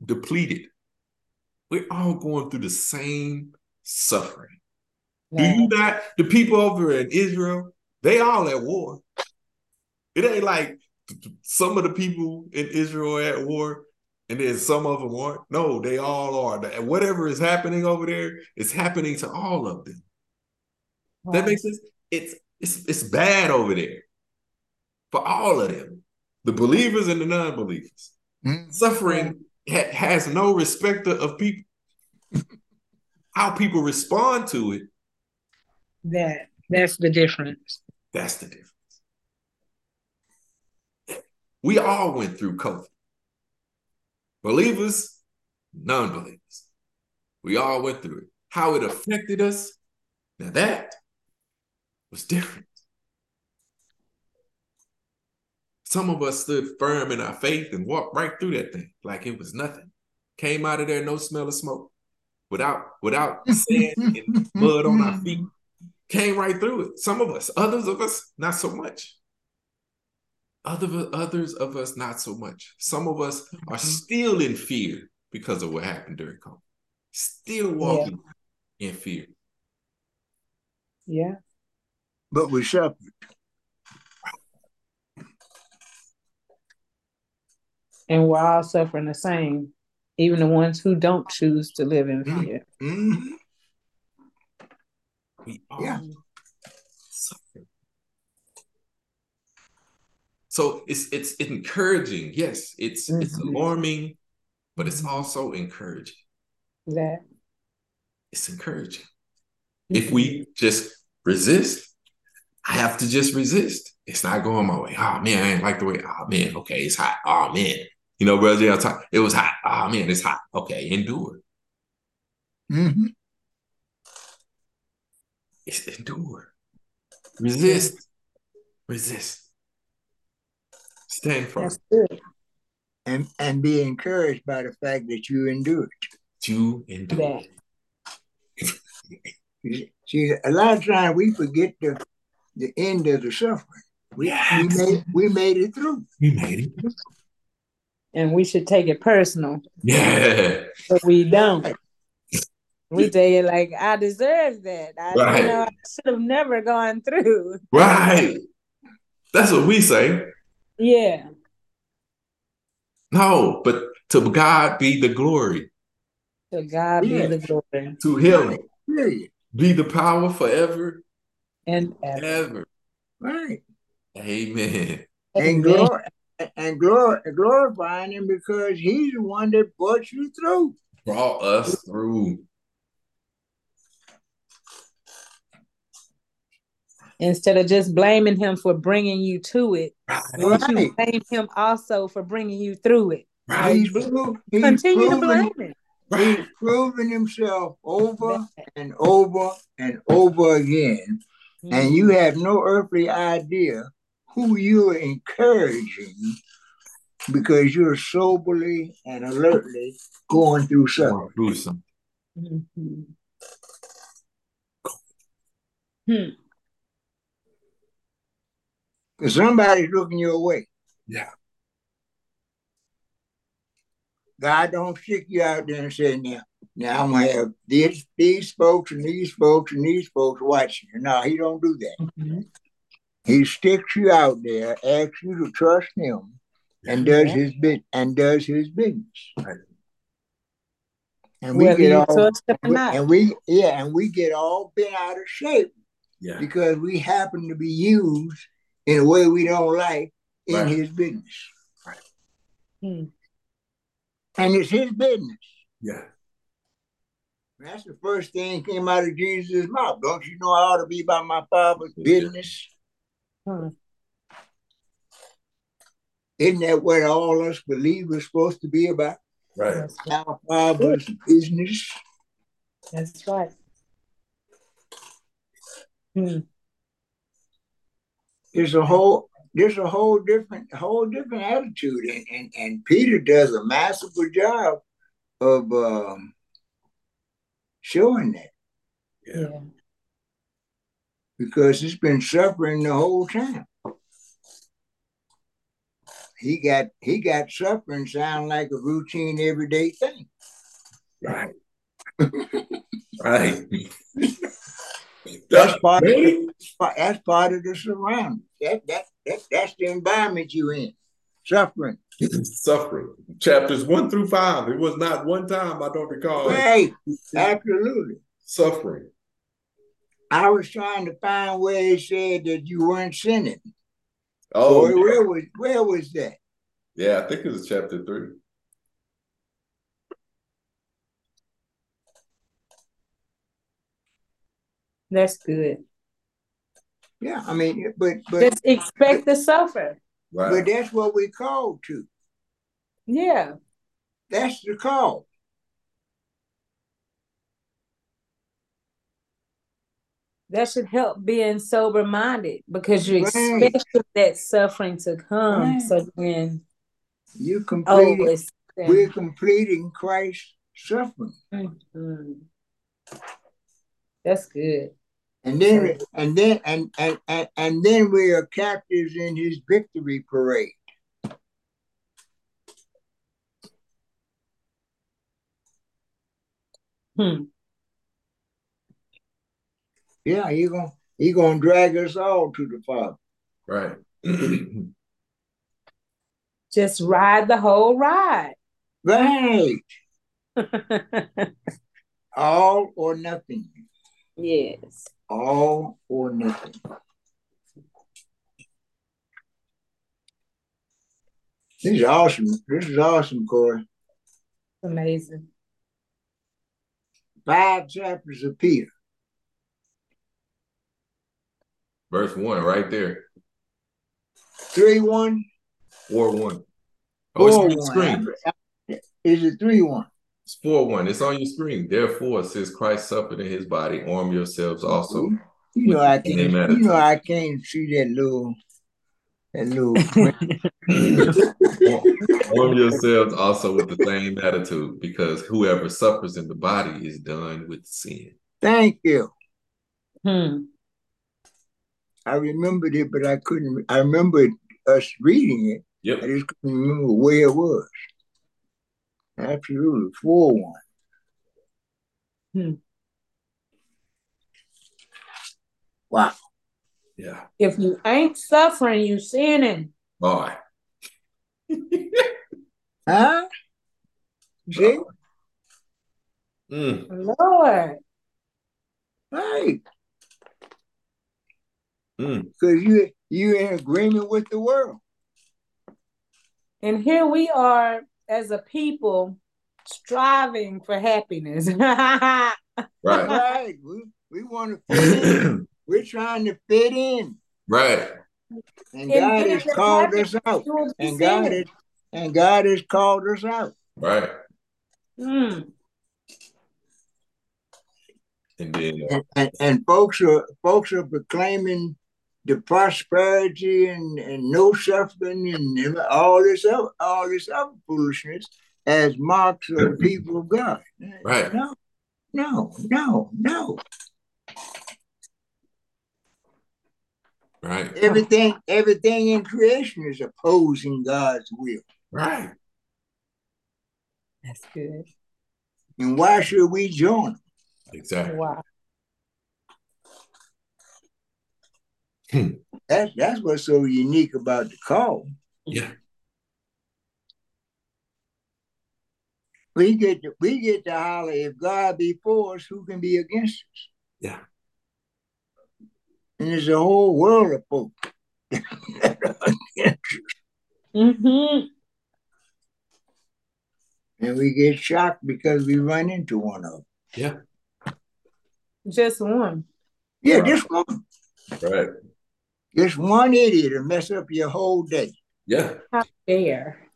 [SPEAKER 1] depleted, we're all going through the same suffering. Yeah. Do you not? The people over in Israel, they all at war. It ain't like some of the people in Israel at war, and then some of them aren't. No, they all are. Whatever is happening over there is happening to all of them. That makes sense. It's it's it's bad over there for all of them, the believers and the non-believers. Mm-hmm. Suffering ha- has no respect of people. How people respond to it.
[SPEAKER 2] That that's the difference.
[SPEAKER 1] That's the difference. We all went through COVID. Believers, non believers. We all went through it. How it affected us, now that was different. Some of us stood firm in our faith and walked right through that thing like it was nothing. Came out of there, no smell of smoke, without without sand and mud on our feet. Came right through it. Some of us, others of us, not so much. Other others of us not so much. Some of us are mm-hmm. still in fear because of what happened during COVID. Still walking yeah. in fear.
[SPEAKER 2] Yeah.
[SPEAKER 3] But we suffered.
[SPEAKER 2] And we're all suffering the same, even the ones who don't choose to live in mm-hmm. fear.
[SPEAKER 3] Mm-hmm.
[SPEAKER 1] We all yeah. So it's it's encouraging. Yes, it's mm-hmm. it's alarming, but it's mm-hmm. also encouraging.
[SPEAKER 2] That
[SPEAKER 1] It's encouraging. Mm-hmm. If we just resist, I have to just resist. It's not going my way. Oh man, I ain't like the way. Oh man, okay, it's hot. Oh man, you know, brother, it was hot. Oh man, it's hot. Okay, endure.
[SPEAKER 3] Mm-hmm.
[SPEAKER 1] It's endure. Resist. Resist. Stand firm.
[SPEAKER 3] And and be encouraged by the fact that you endured.
[SPEAKER 1] You endured.
[SPEAKER 3] See, a lot of times we forget the the end of the suffering. We, yes. we made we made it through.
[SPEAKER 1] We made it through.
[SPEAKER 2] And we should take it personal.
[SPEAKER 1] Yeah.
[SPEAKER 2] But we don't. We take it like I deserve that. I, right. you know, I should have never gone through.
[SPEAKER 1] Right. That's what we say.
[SPEAKER 2] Yeah.
[SPEAKER 1] No, but to God be the glory.
[SPEAKER 2] To God yeah. be the glory.
[SPEAKER 1] To Him be the power forever
[SPEAKER 2] and ever.
[SPEAKER 1] ever.
[SPEAKER 3] Right.
[SPEAKER 1] Amen.
[SPEAKER 3] And glory and glory glorifying Him because He's the one that brought you through.
[SPEAKER 1] Brought us through.
[SPEAKER 2] instead of just blaming him for bringing you to it, right. you blame him also for bringing you through it.
[SPEAKER 3] Right. He's, he's Continue proven, to blame him. He's proven himself over and over and over again, mm-hmm. and you have no earthly idea who you're encouraging because you're soberly and alertly going through something.
[SPEAKER 2] Mm-hmm. Hmm.
[SPEAKER 3] Because somebody's looking your way.
[SPEAKER 1] Yeah.
[SPEAKER 3] God don't stick you out there and say, now, now I'm gonna have these these folks and these folks and these folks watching you. No, he don't do that. Mm-hmm. He sticks you out there, asks you to trust him, and does yeah. his bit and does his business. And we Whether get all and we, and we yeah, and we get all bent out of shape
[SPEAKER 1] yeah.
[SPEAKER 3] because we happen to be used in a way we don't like in right. his business.
[SPEAKER 1] Right.
[SPEAKER 2] Hmm.
[SPEAKER 3] And it's his business.
[SPEAKER 1] Yeah.
[SPEAKER 3] That's the first thing came out of Jesus' mouth. Don't you know I ought to be about my father's business?
[SPEAKER 2] Hmm.
[SPEAKER 3] Isn't that what all us believers are supposed to be about?
[SPEAKER 1] Right.
[SPEAKER 2] That's right.
[SPEAKER 3] Our father's business.
[SPEAKER 2] That's right. Hmm.
[SPEAKER 3] There's a whole there's a whole different whole different attitude and and, and Peter does a masterful job of um, showing that
[SPEAKER 1] Yeah.
[SPEAKER 2] Yeah.
[SPEAKER 3] because it's been suffering the whole time. He got he got suffering sound like a routine everyday thing.
[SPEAKER 1] Right. right.
[SPEAKER 3] That's part of
[SPEAKER 1] Really?
[SPEAKER 3] that's part of the surroundings. That, that that that's the environment you're in. Suffering.
[SPEAKER 1] Suffering. Chapters one through five. It was not one time, I don't recall.
[SPEAKER 3] Right. Absolutely.
[SPEAKER 1] Suffering.
[SPEAKER 3] I was trying to find where it said that you weren't sinning.
[SPEAKER 1] Oh,
[SPEAKER 3] Boy, where was where was that?
[SPEAKER 1] yeah, I think it was chapter three.
[SPEAKER 2] That's good.
[SPEAKER 3] Yeah, I mean, but but
[SPEAKER 2] Just expect to suffer.
[SPEAKER 1] Right.
[SPEAKER 3] but that's what we called to.
[SPEAKER 2] Yeah.
[SPEAKER 3] That's the call.
[SPEAKER 2] That should help being sober minded because you
[SPEAKER 3] Right.
[SPEAKER 2] expect that suffering to come.
[SPEAKER 3] Right.
[SPEAKER 2] So then,
[SPEAKER 3] You completing
[SPEAKER 2] it's
[SPEAKER 3] we're completing Christ's suffering.
[SPEAKER 2] Mhm. That's good.
[SPEAKER 3] And then and then and and, and, and then we are captives in his victory parade.
[SPEAKER 2] Hmm.
[SPEAKER 3] Yeah, he gonna he gonna drag us all to the Father.
[SPEAKER 1] Right.
[SPEAKER 2] Just ride the whole ride.
[SPEAKER 3] Right. All or nothing.
[SPEAKER 2] Yes.
[SPEAKER 3] All or nothing. This is awesome. This is awesome, Corey.
[SPEAKER 2] Amazing.
[SPEAKER 3] Five chapters of Peter.
[SPEAKER 1] Verse one, right there.
[SPEAKER 3] Three one,
[SPEAKER 1] Four one. Oh, it's
[SPEAKER 3] four
[SPEAKER 1] on your
[SPEAKER 3] one.
[SPEAKER 1] screen.
[SPEAKER 3] Is it three one?
[SPEAKER 1] It's four one. It's on your screen. Therefore, since Christ suffered in his body, arm yourselves also.
[SPEAKER 3] You know I can't. You know I can't see that little, that little.
[SPEAKER 1] arm yourselves also with the same attitude, because whoever suffers in the body is done with sin.
[SPEAKER 3] Thank you.
[SPEAKER 2] Hmm.
[SPEAKER 3] I remembered it, but I couldn't. I remembered us reading it. I
[SPEAKER 1] Yep.
[SPEAKER 3] just couldn't remember where it was. Absolutely, Full one.
[SPEAKER 2] Hmm.
[SPEAKER 3] Wow.
[SPEAKER 1] Yeah.
[SPEAKER 2] If you ain't suffering, you sinning.
[SPEAKER 1] Boy.
[SPEAKER 3] Huh? See?
[SPEAKER 1] Mm.
[SPEAKER 2] Lord.
[SPEAKER 3] Right.
[SPEAKER 1] Mm.
[SPEAKER 3] Because you you in agreement with the world.
[SPEAKER 2] And here we are as a people striving for happiness.
[SPEAKER 1] Right.
[SPEAKER 3] Right. We we want to fit in. We're trying to fit in.
[SPEAKER 1] right.
[SPEAKER 3] And
[SPEAKER 2] And
[SPEAKER 3] God
[SPEAKER 2] then
[SPEAKER 3] has called us out.
[SPEAKER 2] you will be
[SPEAKER 3] And God
[SPEAKER 2] sinning.
[SPEAKER 3] has and God has called us out.
[SPEAKER 1] Right.
[SPEAKER 2] Hmm.
[SPEAKER 1] And then uh,
[SPEAKER 3] And, and, and folks are folks are proclaiming the prosperity and, and no suffering and all this other, all this other foolishness as marks of the people of God.
[SPEAKER 1] Right.
[SPEAKER 3] No, no, no, no.
[SPEAKER 1] right.
[SPEAKER 3] Everything, everything in creation is opposing God's will.
[SPEAKER 1] Right.
[SPEAKER 2] That's good.
[SPEAKER 3] And why should we join?
[SPEAKER 1] Exactly.
[SPEAKER 2] Wow.
[SPEAKER 3] That's that's what's so unique about the call.
[SPEAKER 1] Yeah.
[SPEAKER 3] We get to, we get to holler, if God be for us, who can be against us?
[SPEAKER 1] Yeah.
[SPEAKER 3] And there's a whole world of folks.
[SPEAKER 2] Mm-hmm.
[SPEAKER 3] And we get shocked because we run into one of them.
[SPEAKER 1] Yeah.
[SPEAKER 2] Just one.
[SPEAKER 3] Yeah,
[SPEAKER 1] Right.
[SPEAKER 3] just one.
[SPEAKER 1] Right.
[SPEAKER 3] Just one idiot to mess up your whole day.
[SPEAKER 1] Yeah.
[SPEAKER 2] How dare.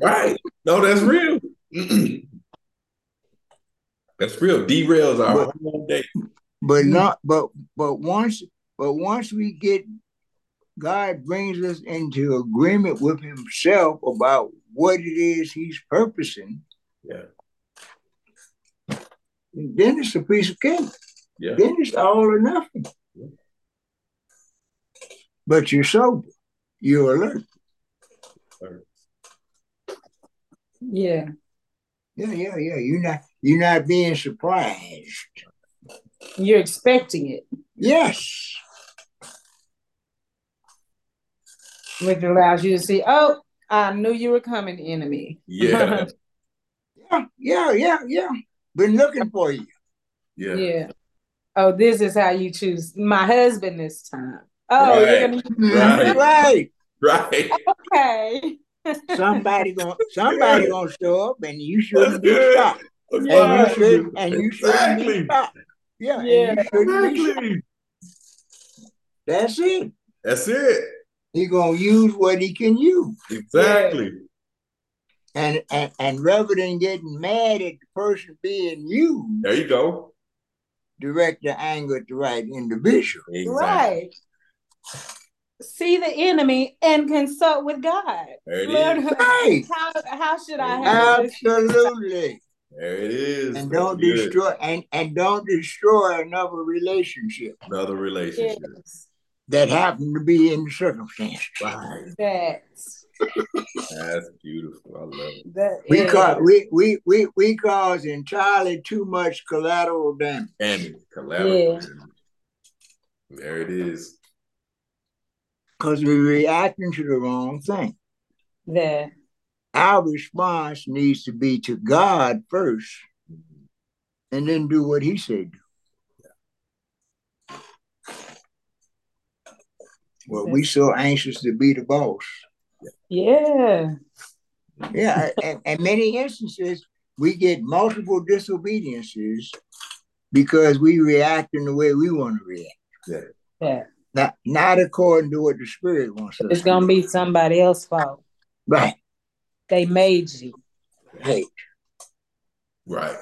[SPEAKER 1] Right. No, that's real. that's real. Derails our whole day.
[SPEAKER 3] But not but but once but once we get God brings us into agreement with himself about what it is he's purposing,
[SPEAKER 1] Yeah.
[SPEAKER 3] then it's a piece of cake.
[SPEAKER 1] Yeah.
[SPEAKER 3] Then it's all or nothing. But you're sober. You're alert.
[SPEAKER 2] Yeah.
[SPEAKER 3] Yeah, yeah, yeah. You're not you're not being surprised.
[SPEAKER 2] You're expecting it,
[SPEAKER 3] Yes.
[SPEAKER 2] which allows you to see, oh, I knew you were coming, enemy.
[SPEAKER 1] Yeah.
[SPEAKER 3] Yeah, yeah, yeah, yeah. Been looking for you.
[SPEAKER 1] Yeah.
[SPEAKER 2] Yeah. Oh, this is how you choose my husband this time. Oh, you're
[SPEAKER 1] Right.
[SPEAKER 2] gonna
[SPEAKER 1] Right.
[SPEAKER 3] right.
[SPEAKER 1] Right.
[SPEAKER 2] okay.
[SPEAKER 3] Somebody gonna somebody gonna show up and you shouldn't
[SPEAKER 1] That's
[SPEAKER 3] be
[SPEAKER 1] good.
[SPEAKER 3] stopped. And
[SPEAKER 2] Yeah.
[SPEAKER 3] you should and you shouldn't be
[SPEAKER 1] Exactly.
[SPEAKER 3] stopped. Yeah, and
[SPEAKER 2] Yeah.
[SPEAKER 3] you shouldn't be stopped.
[SPEAKER 1] Exactly.
[SPEAKER 3] That's it.
[SPEAKER 1] That's it.
[SPEAKER 3] He gonna use what he can use.
[SPEAKER 1] Exactly.
[SPEAKER 3] And and, and rather than getting mad at the person being used,
[SPEAKER 1] There you go.
[SPEAKER 3] direct the anger at the right individual.
[SPEAKER 1] Exactly.
[SPEAKER 2] Right. See the enemy and consult with God.
[SPEAKER 1] There it
[SPEAKER 2] Lord,
[SPEAKER 1] is.
[SPEAKER 3] Right.
[SPEAKER 2] how, how should I handle?
[SPEAKER 3] Absolutely.
[SPEAKER 1] There it is.
[SPEAKER 3] And don't
[SPEAKER 1] good.
[SPEAKER 3] destroy and, and don't destroy another relationship
[SPEAKER 1] another relationship.
[SPEAKER 2] Yes,
[SPEAKER 3] that happened to be in the circumstance.
[SPEAKER 1] Right.
[SPEAKER 2] that's
[SPEAKER 1] That's beautiful. I love it.
[SPEAKER 2] that
[SPEAKER 3] We
[SPEAKER 2] is.
[SPEAKER 3] cause we, we we we cause entirely too much collateral damage.
[SPEAKER 1] And collateral. damage. There it is.
[SPEAKER 3] Because we're reacting to the wrong thing.
[SPEAKER 2] that
[SPEAKER 3] Our response needs to be to God first and then do what he said do. Well, we so anxious to be the boss.
[SPEAKER 2] yeah
[SPEAKER 3] Yeah, and, and many instances we get multiple disobediences because we react in the way we want to react,
[SPEAKER 2] that
[SPEAKER 3] not not according to what the spirit wants us.
[SPEAKER 2] it's
[SPEAKER 3] to
[SPEAKER 2] gonna
[SPEAKER 3] do.
[SPEAKER 2] be somebody else's fault.
[SPEAKER 3] right,
[SPEAKER 2] They made you.
[SPEAKER 3] right,
[SPEAKER 1] Right.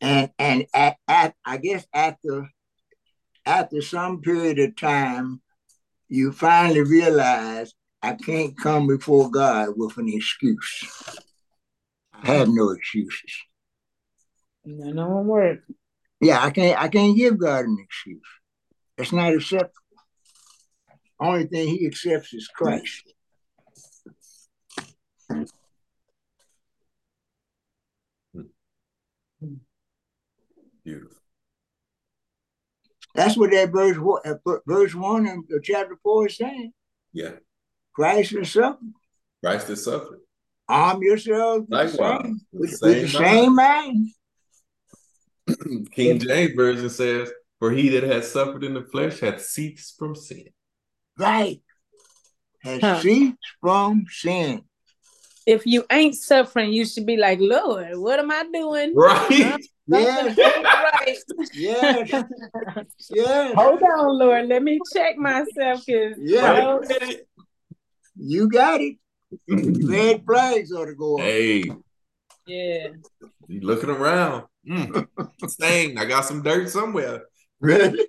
[SPEAKER 3] and and at, at I guess after after some period of time, you finally realize I can't come before God with an excuse. I have no excuses.
[SPEAKER 2] No, no one work.
[SPEAKER 3] Yeah, I can't I can't give God an excuse. It's not acceptable. Only thing he accepts is Christ.
[SPEAKER 1] Beautiful.
[SPEAKER 3] That's what that verse one- uh, verse one of chapter four is saying.
[SPEAKER 1] Yeah.
[SPEAKER 3] Christ is something.
[SPEAKER 1] Christ is suffering.
[SPEAKER 3] Arm yourselves with the same,
[SPEAKER 1] with
[SPEAKER 3] with,
[SPEAKER 1] the
[SPEAKER 3] with the
[SPEAKER 1] same
[SPEAKER 3] same mind.
[SPEAKER 1] King James Version says, For he that has suffered in the flesh hath ceased from sin.
[SPEAKER 3] Right. Has
[SPEAKER 2] Huh.
[SPEAKER 3] ceased from sin.
[SPEAKER 2] If you ain't suffering, you should be like, Lord, what am I doing?
[SPEAKER 1] Right.
[SPEAKER 3] Yes,
[SPEAKER 2] right.
[SPEAKER 3] yes, yes.
[SPEAKER 2] Hold on, Lord. Let me check myself because
[SPEAKER 3] Yeah.
[SPEAKER 1] Right.
[SPEAKER 3] You got it. Red flags ought to go up.
[SPEAKER 1] Hey,
[SPEAKER 2] yeah.
[SPEAKER 1] you looking around. Mm. Stain, I got some dirt somewhere.
[SPEAKER 3] Really?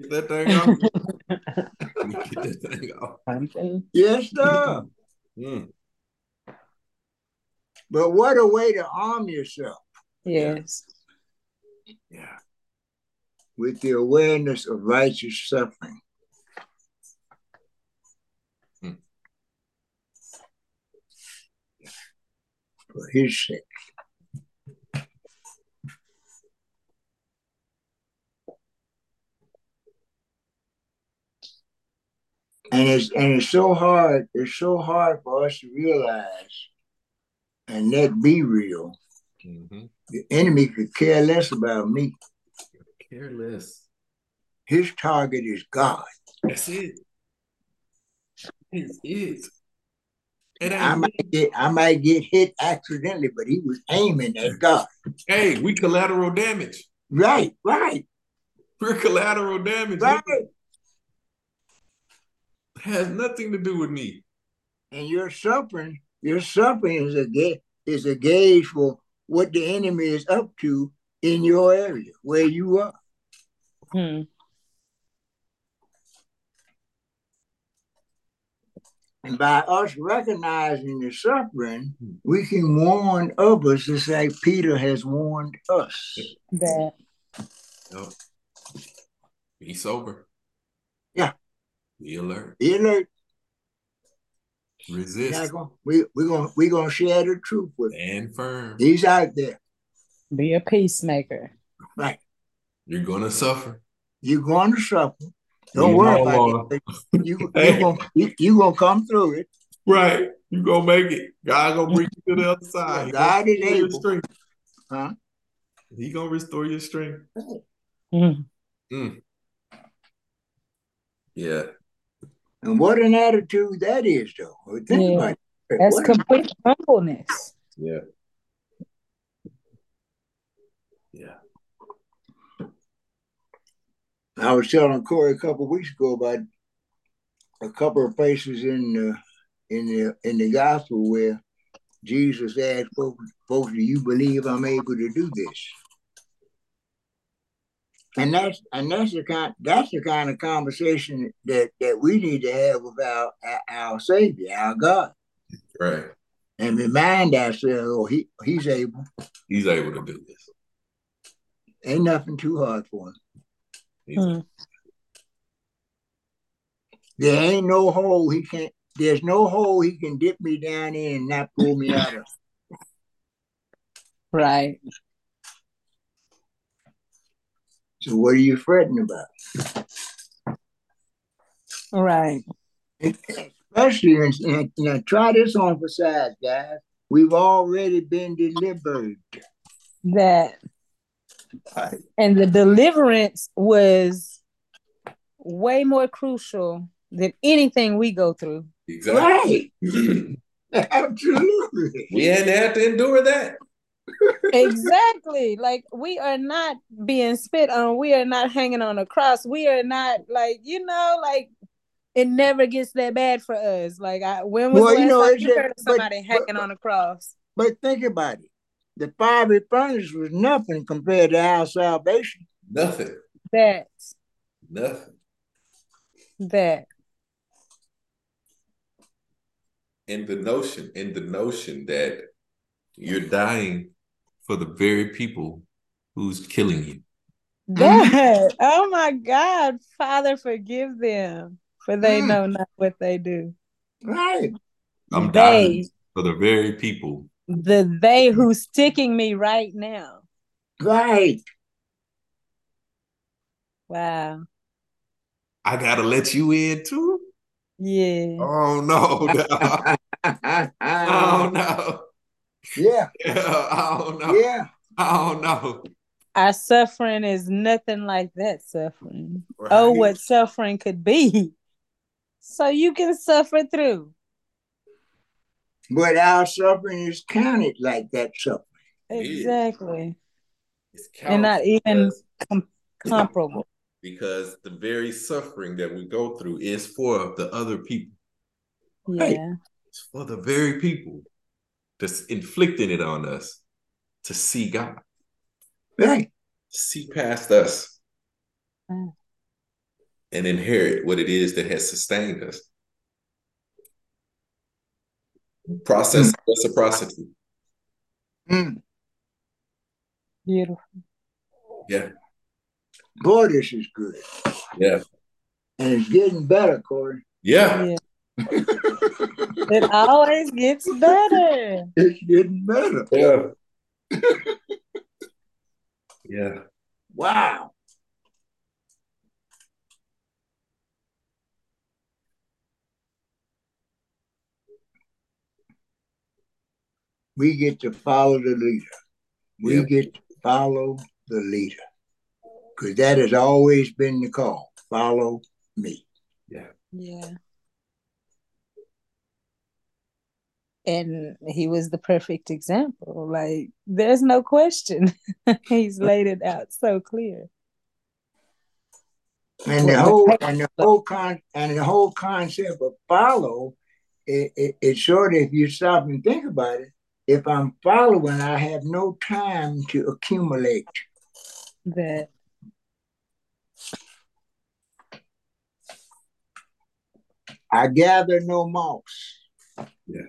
[SPEAKER 1] Get that thing off. Get that thing off.
[SPEAKER 2] Something.
[SPEAKER 3] Yes, sir.
[SPEAKER 1] Mm.
[SPEAKER 3] But what a way to arm yourself
[SPEAKER 2] Yes.
[SPEAKER 1] Yeah.
[SPEAKER 3] with the awareness of righteous suffering.
[SPEAKER 1] Hmm.
[SPEAKER 3] For his sake. And it's and it's so hard, it's so hard for us to realize and let be real.
[SPEAKER 1] hmm
[SPEAKER 3] The enemy could care less about me.
[SPEAKER 1] Careless.
[SPEAKER 3] His target is God.
[SPEAKER 1] That's it. That's it. It
[SPEAKER 3] I
[SPEAKER 1] ain't
[SPEAKER 3] might get I might get hit accidentally, but he was aiming at God.
[SPEAKER 1] hey, we collateral damage.
[SPEAKER 3] Right, right,
[SPEAKER 1] We're collateral damage.
[SPEAKER 3] right.
[SPEAKER 1] It has nothing to do with me.
[SPEAKER 3] And your suffering, your suffering is a ga- is a gauge for what the enemy is up to in your area where you are.
[SPEAKER 2] Hmm.
[SPEAKER 3] And by us recognizing the suffering, we can warn others just like Peter has warned us.
[SPEAKER 2] That
[SPEAKER 1] Yup. Be sober.
[SPEAKER 3] Yeah.
[SPEAKER 1] Be alert.
[SPEAKER 3] Be alert.
[SPEAKER 1] Resist.
[SPEAKER 3] Not gonna- we we're gonna we're gonna share the truth with him.
[SPEAKER 1] Stand firm.
[SPEAKER 3] He's out there.
[SPEAKER 2] be a peacemaker.
[SPEAKER 3] Right.
[SPEAKER 1] You're gonna suffer.
[SPEAKER 3] You're going to suffer. Don't
[SPEAKER 1] We
[SPEAKER 3] worry
[SPEAKER 1] all
[SPEAKER 3] about it. You, you,
[SPEAKER 1] Hey.
[SPEAKER 3] gonna, you, you gonna come through it.
[SPEAKER 1] Right. You gonna make it. God gonna bring you to the other side. He
[SPEAKER 3] God
[SPEAKER 1] gonna
[SPEAKER 3] is
[SPEAKER 1] restore your
[SPEAKER 3] able.
[SPEAKER 1] strength.
[SPEAKER 3] Huh?
[SPEAKER 1] He gonna restore your strength.
[SPEAKER 2] Hmm.
[SPEAKER 1] Yeah.
[SPEAKER 3] And what an attitude that is, though. Think
[SPEAKER 2] Yeah.
[SPEAKER 3] about it.
[SPEAKER 2] That's
[SPEAKER 3] What a-
[SPEAKER 2] complete humbleness.
[SPEAKER 1] Yeah. Yeah.
[SPEAKER 3] I was telling Corey a couple of weeks ago about a couple of places in the in the in the gospel where Jesus asked folks, folks, do you believe I'm able to do this? And that's and that's the kind that's the kind of conversation that that we need to have with our our Savior, our God,
[SPEAKER 1] Right.
[SPEAKER 3] and remind ourselves, oh, he he's able.
[SPEAKER 1] He's able to do this.
[SPEAKER 3] Ain't nothing too hard for him.
[SPEAKER 2] Hmm.
[SPEAKER 3] There ain't no hole he can't. There's no hole he can dip me down in and not pull me out of.
[SPEAKER 2] Right.
[SPEAKER 3] So what are you fretting about?
[SPEAKER 2] Right.
[SPEAKER 3] Especially, in, in, now try this on for size, guys. We've already been delivered.
[SPEAKER 2] That
[SPEAKER 1] Right.
[SPEAKER 2] and the deliverance was way more crucial than anything we go through.
[SPEAKER 1] Exactly.
[SPEAKER 3] Right. Absolutely.
[SPEAKER 1] we hadn't had to endure that.
[SPEAKER 2] Exactly. Like we are not being spit on. We are not hanging on a cross. We are not like, you know, like it never gets that bad for us. Like I when was
[SPEAKER 3] Well,
[SPEAKER 2] the
[SPEAKER 3] you
[SPEAKER 2] last
[SPEAKER 3] know,
[SPEAKER 2] time you
[SPEAKER 3] just-
[SPEAKER 2] heard of
[SPEAKER 3] but-
[SPEAKER 2] somebody
[SPEAKER 3] but-
[SPEAKER 2] hanging on a cross?
[SPEAKER 3] But think about it. The fiery furnace was nothing compared to our salvation.
[SPEAKER 1] Nothing.
[SPEAKER 2] That
[SPEAKER 1] Nothing.
[SPEAKER 2] that
[SPEAKER 1] And the notion, and the notion that you're dying for the very people who's killing you.
[SPEAKER 2] God, oh my God, Father, forgive them, for they
[SPEAKER 3] Mm.
[SPEAKER 2] know not what they do.
[SPEAKER 3] Right.
[SPEAKER 1] I'm
[SPEAKER 2] they
[SPEAKER 1] dying for the very people.
[SPEAKER 2] the they who's sticking me right now.
[SPEAKER 3] Right.
[SPEAKER 2] Wow.
[SPEAKER 1] I gotta let you in too.
[SPEAKER 2] Yeah.
[SPEAKER 1] Oh no, no. oh no.
[SPEAKER 3] Yeah.
[SPEAKER 1] Yeah, I don't know.
[SPEAKER 3] Yeah.
[SPEAKER 1] I don't know.
[SPEAKER 2] Our suffering is nothing like that suffering. Oh, what suffering could be. So you can suffer through.
[SPEAKER 3] But our suffering is counted like that suffering.
[SPEAKER 2] Exactly.
[SPEAKER 1] It's
[SPEAKER 2] And not even com- comparable.
[SPEAKER 1] because the very suffering that we go through is for the other people.
[SPEAKER 3] Right.
[SPEAKER 2] Yeah.
[SPEAKER 1] It's for the very people that's inflicting it on us to see God,
[SPEAKER 3] Right.
[SPEAKER 1] see past us,
[SPEAKER 2] Mm.
[SPEAKER 1] and inherit what it is that has sustained us. Process reciprocity.
[SPEAKER 3] Mm.
[SPEAKER 2] Beautiful.
[SPEAKER 1] Yeah,
[SPEAKER 3] Boy, this is good.
[SPEAKER 1] yeah,
[SPEAKER 3] And it's getting better, Corey.
[SPEAKER 1] yeah.
[SPEAKER 2] Yeah. It always gets better.
[SPEAKER 3] It's getting better.
[SPEAKER 1] Yeah. yeah.
[SPEAKER 3] Wow. We get to follow the leader. We
[SPEAKER 1] Yeah.
[SPEAKER 3] get to follow the leader. Because that has always been the call. Follow me.
[SPEAKER 2] Yeah. Yeah. And he was the perfect example. Like there's no question. He's laid it out so clear.
[SPEAKER 3] And the whole and the whole con and the whole concept of follow, it, it, it's sort of if you stop and think about it, if I'm following, I have no time to accumulate.
[SPEAKER 2] That
[SPEAKER 3] I gather no moss.
[SPEAKER 1] Yeah.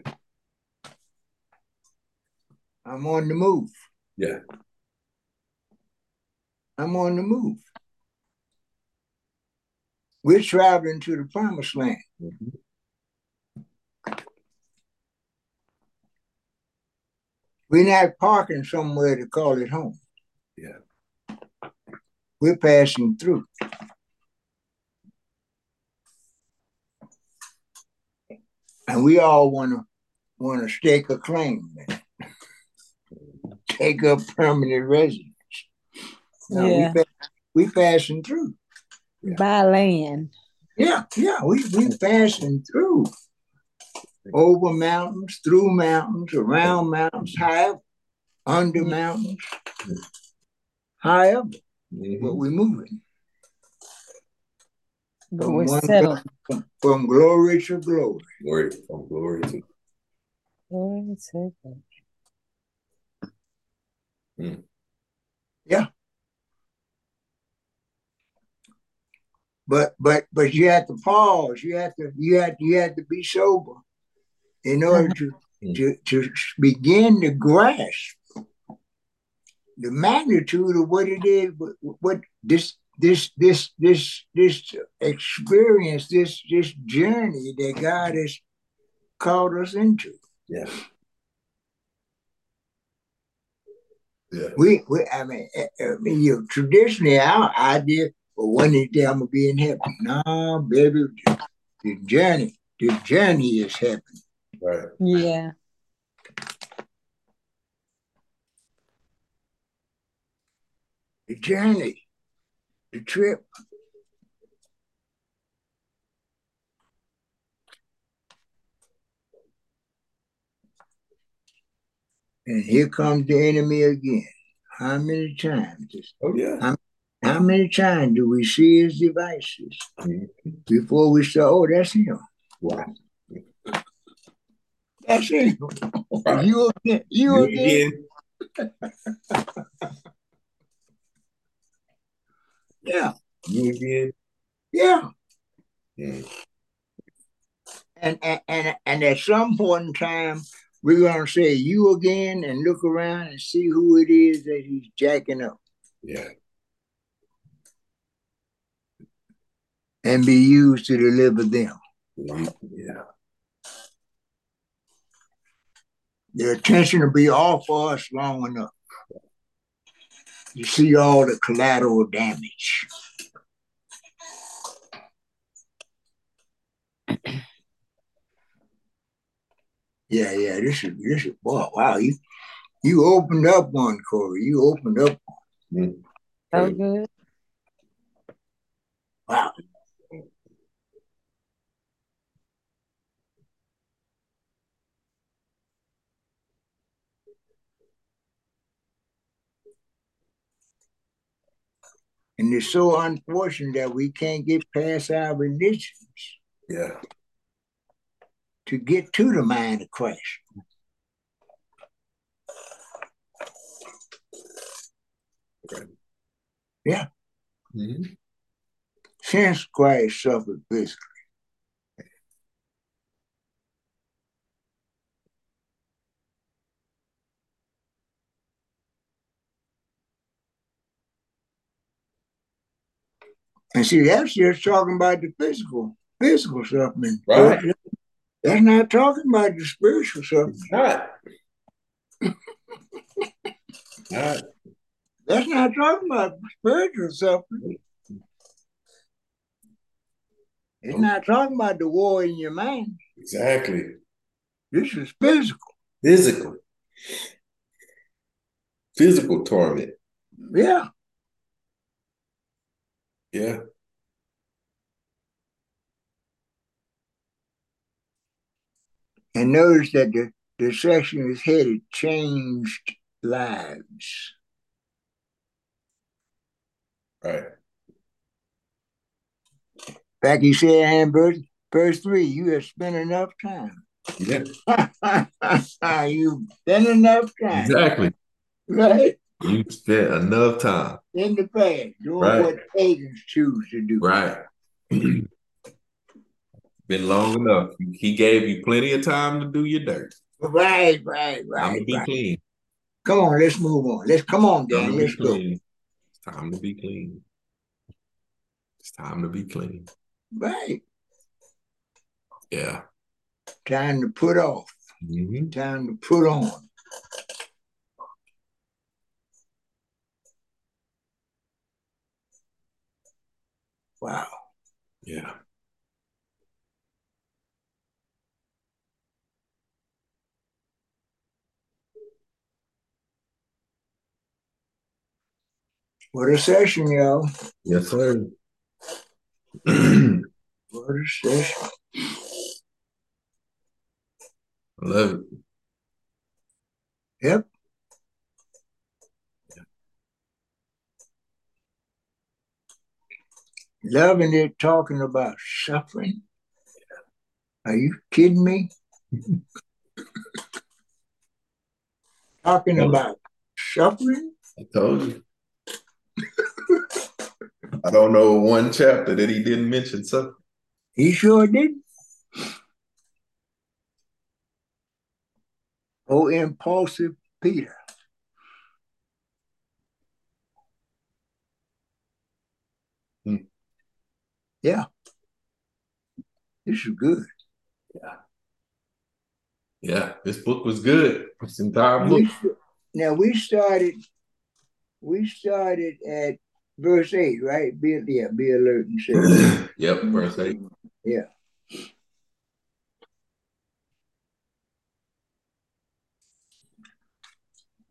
[SPEAKER 3] I'm on the move.
[SPEAKER 1] Yeah.
[SPEAKER 3] I'm on the move. We're traveling to the promised land.
[SPEAKER 1] Mhm.
[SPEAKER 3] We're not parking somewhere to call it home.
[SPEAKER 1] Yeah.
[SPEAKER 3] We're passing through. And we all want to want to stake a claim, take up permanent residence. No,
[SPEAKER 2] Yeah.
[SPEAKER 3] we, pa- we passing through.
[SPEAKER 2] by land.
[SPEAKER 3] Yeah, yeah, we we passing through over mountains, through mountains, around mountains, high up, under mountains, high up,
[SPEAKER 1] Mhm.
[SPEAKER 3] but we're moving
[SPEAKER 2] But
[SPEAKER 3] From
[SPEAKER 2] we're
[SPEAKER 3] one
[SPEAKER 2] settled.
[SPEAKER 3] from, from glory to glory.
[SPEAKER 1] Glory from glory to
[SPEAKER 2] Glory to Hmm. God.
[SPEAKER 3] But but but you have to pause. You have to you have you have to be sober in order to hmm. to to begin to grasp the magnitude of what it is. What, what this this this this this experience, this this journey that God has called us into.
[SPEAKER 1] yeah. Yeah.
[SPEAKER 3] We, we I mean, I I mean, you traditionally our idea, well, one day I'm gonna be in heaven. No, baby, the, the journey, the journey is heaven.
[SPEAKER 1] Right.
[SPEAKER 2] Yeah.
[SPEAKER 3] The journey, the trip. And here comes the enemy again. How many times?
[SPEAKER 1] Oh yeah.
[SPEAKER 3] How many times do we see his devices before we say, "Oh, that's him"?
[SPEAKER 1] Wow.
[SPEAKER 3] That's him.
[SPEAKER 1] Right.
[SPEAKER 3] You again. You,
[SPEAKER 1] You
[SPEAKER 3] again. Yeah.
[SPEAKER 1] You again.
[SPEAKER 3] Yeah.
[SPEAKER 1] Mm.
[SPEAKER 3] And, and and and at some point in time, we're gonna say you again and look around and see who it is that he's jacking up
[SPEAKER 1] Yeah.
[SPEAKER 3] and be used to deliver them.
[SPEAKER 1] Yeah.
[SPEAKER 3] Their attention will be off for us long enough. You see all the collateral damage. Yeah, yeah, this is this is boy, wow, you you opened up one, Corey. You opened up
[SPEAKER 1] Mm.
[SPEAKER 2] So good.
[SPEAKER 3] wow. And it's so unfortunate that we can't get past our religions
[SPEAKER 1] Yeah.
[SPEAKER 3] To get to the mind of Christ.
[SPEAKER 1] Mhm.
[SPEAKER 3] Since Christ suffered physically. And see, that's just talking about the physical, physical suffering.
[SPEAKER 1] Right.
[SPEAKER 3] That's not talking about the spiritual suffering.
[SPEAKER 1] It's not. not.
[SPEAKER 3] That's not talking about spiritual suffering. It's not talking about the war in your mind.
[SPEAKER 1] Exactly.
[SPEAKER 3] This is physical.
[SPEAKER 1] Physical. Physical torment.
[SPEAKER 3] Yeah.
[SPEAKER 1] Yeah.
[SPEAKER 3] And notice that the, the section is headed Changed Lives.
[SPEAKER 1] Right.
[SPEAKER 3] Like you said, in verse, 3, you have spent enough time.
[SPEAKER 1] Yeah.
[SPEAKER 3] You've spent enough time.
[SPEAKER 1] Exactly.
[SPEAKER 3] Right?
[SPEAKER 1] You spent enough time.
[SPEAKER 3] In the past, doing
[SPEAKER 1] Right.
[SPEAKER 3] what pagans choose to do.
[SPEAKER 1] Right. Been long enough. He gave you plenty of time to do your dirt.
[SPEAKER 3] Right, right, right.
[SPEAKER 1] Time to be
[SPEAKER 3] right.
[SPEAKER 1] clean.
[SPEAKER 3] Come on, let's move on. Let's come on, gang. Let's go.
[SPEAKER 1] It's time to be clean. It's time to be clean.
[SPEAKER 3] Right.
[SPEAKER 1] Yeah.
[SPEAKER 3] Time to put off.
[SPEAKER 1] hmm
[SPEAKER 3] Time to put on. Wow.
[SPEAKER 1] Yeah.
[SPEAKER 3] What a session, y'all.
[SPEAKER 1] Yes, sir.
[SPEAKER 3] What a session.
[SPEAKER 1] I love it.
[SPEAKER 3] Yep. Loving it, talking about suffering. Are you kidding me? talking about suffering?
[SPEAKER 1] I told you. I don't know one chapter that he didn't mention something.
[SPEAKER 3] He sure did. Oh, impulsive Peter.
[SPEAKER 1] Hmm.
[SPEAKER 3] Yeah. This is good.
[SPEAKER 1] Yeah, Yeah, this book was good. This entire book.
[SPEAKER 3] Now we started we started at verse 8, right? Be yeah, be alert and say.
[SPEAKER 1] yep, verse 8.
[SPEAKER 3] Yeah.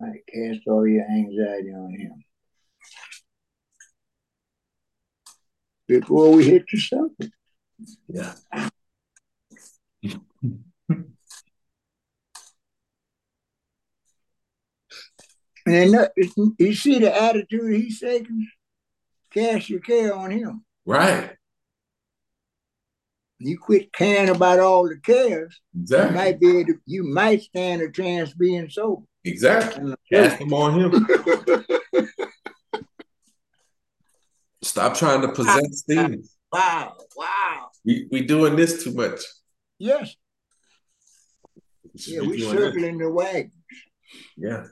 [SPEAKER 3] All right, cast all your anxiety on him. Before we hit the something.
[SPEAKER 1] Yeah.
[SPEAKER 3] And you see the attitude he's taking? Cast your care on him.
[SPEAKER 1] Right.
[SPEAKER 3] You quit caring about all the cares, you
[SPEAKER 1] Exactly.
[SPEAKER 3] might be able to, you might stand a chance being sober.
[SPEAKER 1] Exactly. Uh, Cast them on him. Stop trying to possess ah, ah, things.
[SPEAKER 3] Wow, wow.
[SPEAKER 1] We we doing this too much.
[SPEAKER 3] Yes.
[SPEAKER 1] We
[SPEAKER 3] Yeah, we
[SPEAKER 1] doing this.
[SPEAKER 3] circling the wagons.
[SPEAKER 1] Yeah.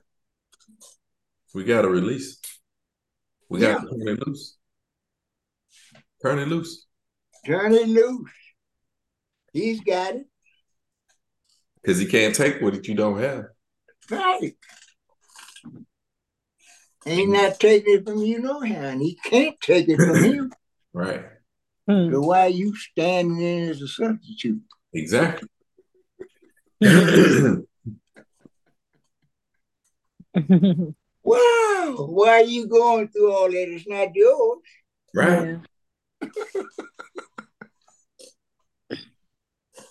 [SPEAKER 1] We gotta release. We gotta turn it loose. Turn it loose.
[SPEAKER 3] Turn it loose. He's got it.
[SPEAKER 1] Because he can't take what you don't have.
[SPEAKER 3] Right. Ain't not taking it from you no how, and he can't take it from you.
[SPEAKER 1] Right.
[SPEAKER 3] So why are you standing in as a substitute?
[SPEAKER 1] Exactly.
[SPEAKER 3] Wow, why are you going through all that? It's not yours.
[SPEAKER 1] right.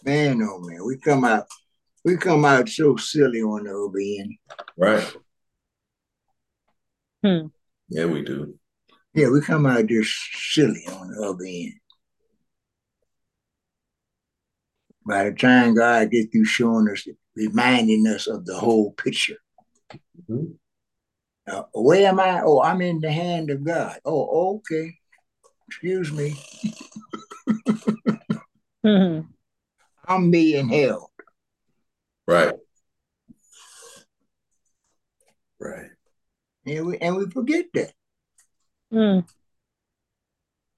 [SPEAKER 3] Man, oh man, we come out, we come out so silly on the other end.
[SPEAKER 1] Right.
[SPEAKER 2] Hmm.
[SPEAKER 1] Yeah, we do.
[SPEAKER 3] Yeah, we come out just silly on the other end. By the time God gets through showing us, reminding us of the whole picture.
[SPEAKER 1] Mhm.
[SPEAKER 3] Uh, where am I? Oh, I'm in the hand of God. Oh, okay. Excuse me. I'm being held.
[SPEAKER 1] Right. Right.
[SPEAKER 3] And we and we forget that.
[SPEAKER 2] Hmm.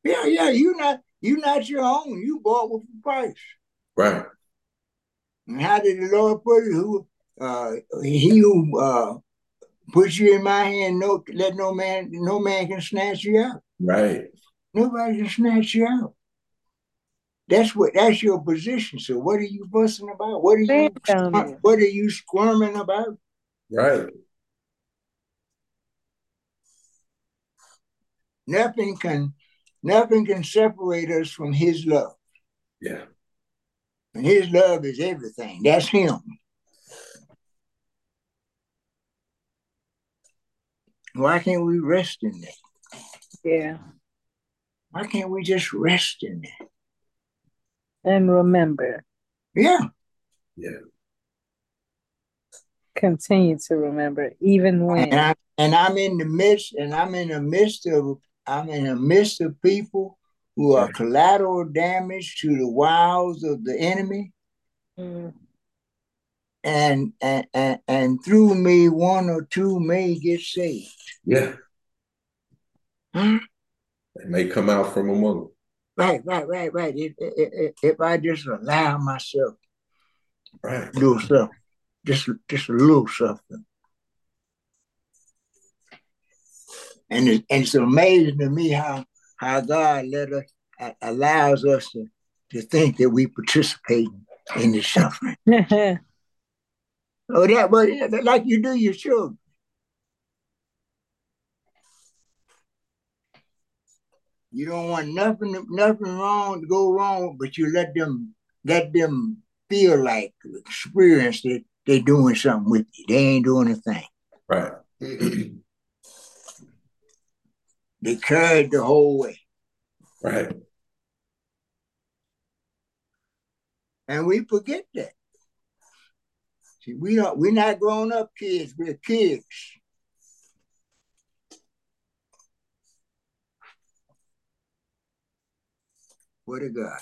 [SPEAKER 3] Yeah, yeah, you not you not your own. You bought with a price.
[SPEAKER 1] Right.
[SPEAKER 3] And how did the Lord put it? Who uh he who uh puts you in my hand, no let no man no man can snatch you out.
[SPEAKER 1] Right.
[SPEAKER 3] Nobody can snatch you out. That's what that's your position. So what are you fussing about? What are you
[SPEAKER 2] Stand down there.
[SPEAKER 3] what are you squirming about?
[SPEAKER 1] Right.
[SPEAKER 3] Nothing can nothing can separate us from his love.
[SPEAKER 1] Yeah.
[SPEAKER 3] And his love is everything. That's him. Why can't we rest in that?
[SPEAKER 2] Yeah.
[SPEAKER 3] Why can't we just rest in that?
[SPEAKER 2] And remember.
[SPEAKER 3] Yeah.
[SPEAKER 1] Yeah.
[SPEAKER 2] Continue to remember, even when.
[SPEAKER 3] And, I, and I'm in the midst, and I'm in the midst of, I'm in the midst of people who are collateral damage to the wiles of the enemy.
[SPEAKER 2] Mm.
[SPEAKER 3] And, and and and through me, one or two may get saved.
[SPEAKER 1] Yeah.
[SPEAKER 3] Huh?
[SPEAKER 1] They may come out from among them.
[SPEAKER 3] Right, right, right, right. If, if, if I just allow myself
[SPEAKER 1] Right.
[SPEAKER 3] to do something, just just a little something. And it, and it's amazing to me how how God let us uh, allows us to, to think that we participate in the suffering. Oh, that but like you do your children. You don't want nothing nothing wrong to go wrong, but you let them let them feel like experience that they're doing something with you. They ain't doing a thing.
[SPEAKER 1] Right.
[SPEAKER 3] They carried the whole way.
[SPEAKER 1] right.
[SPEAKER 3] And we forget that. See, we don't we're not grown up kids, we're kids. What a God.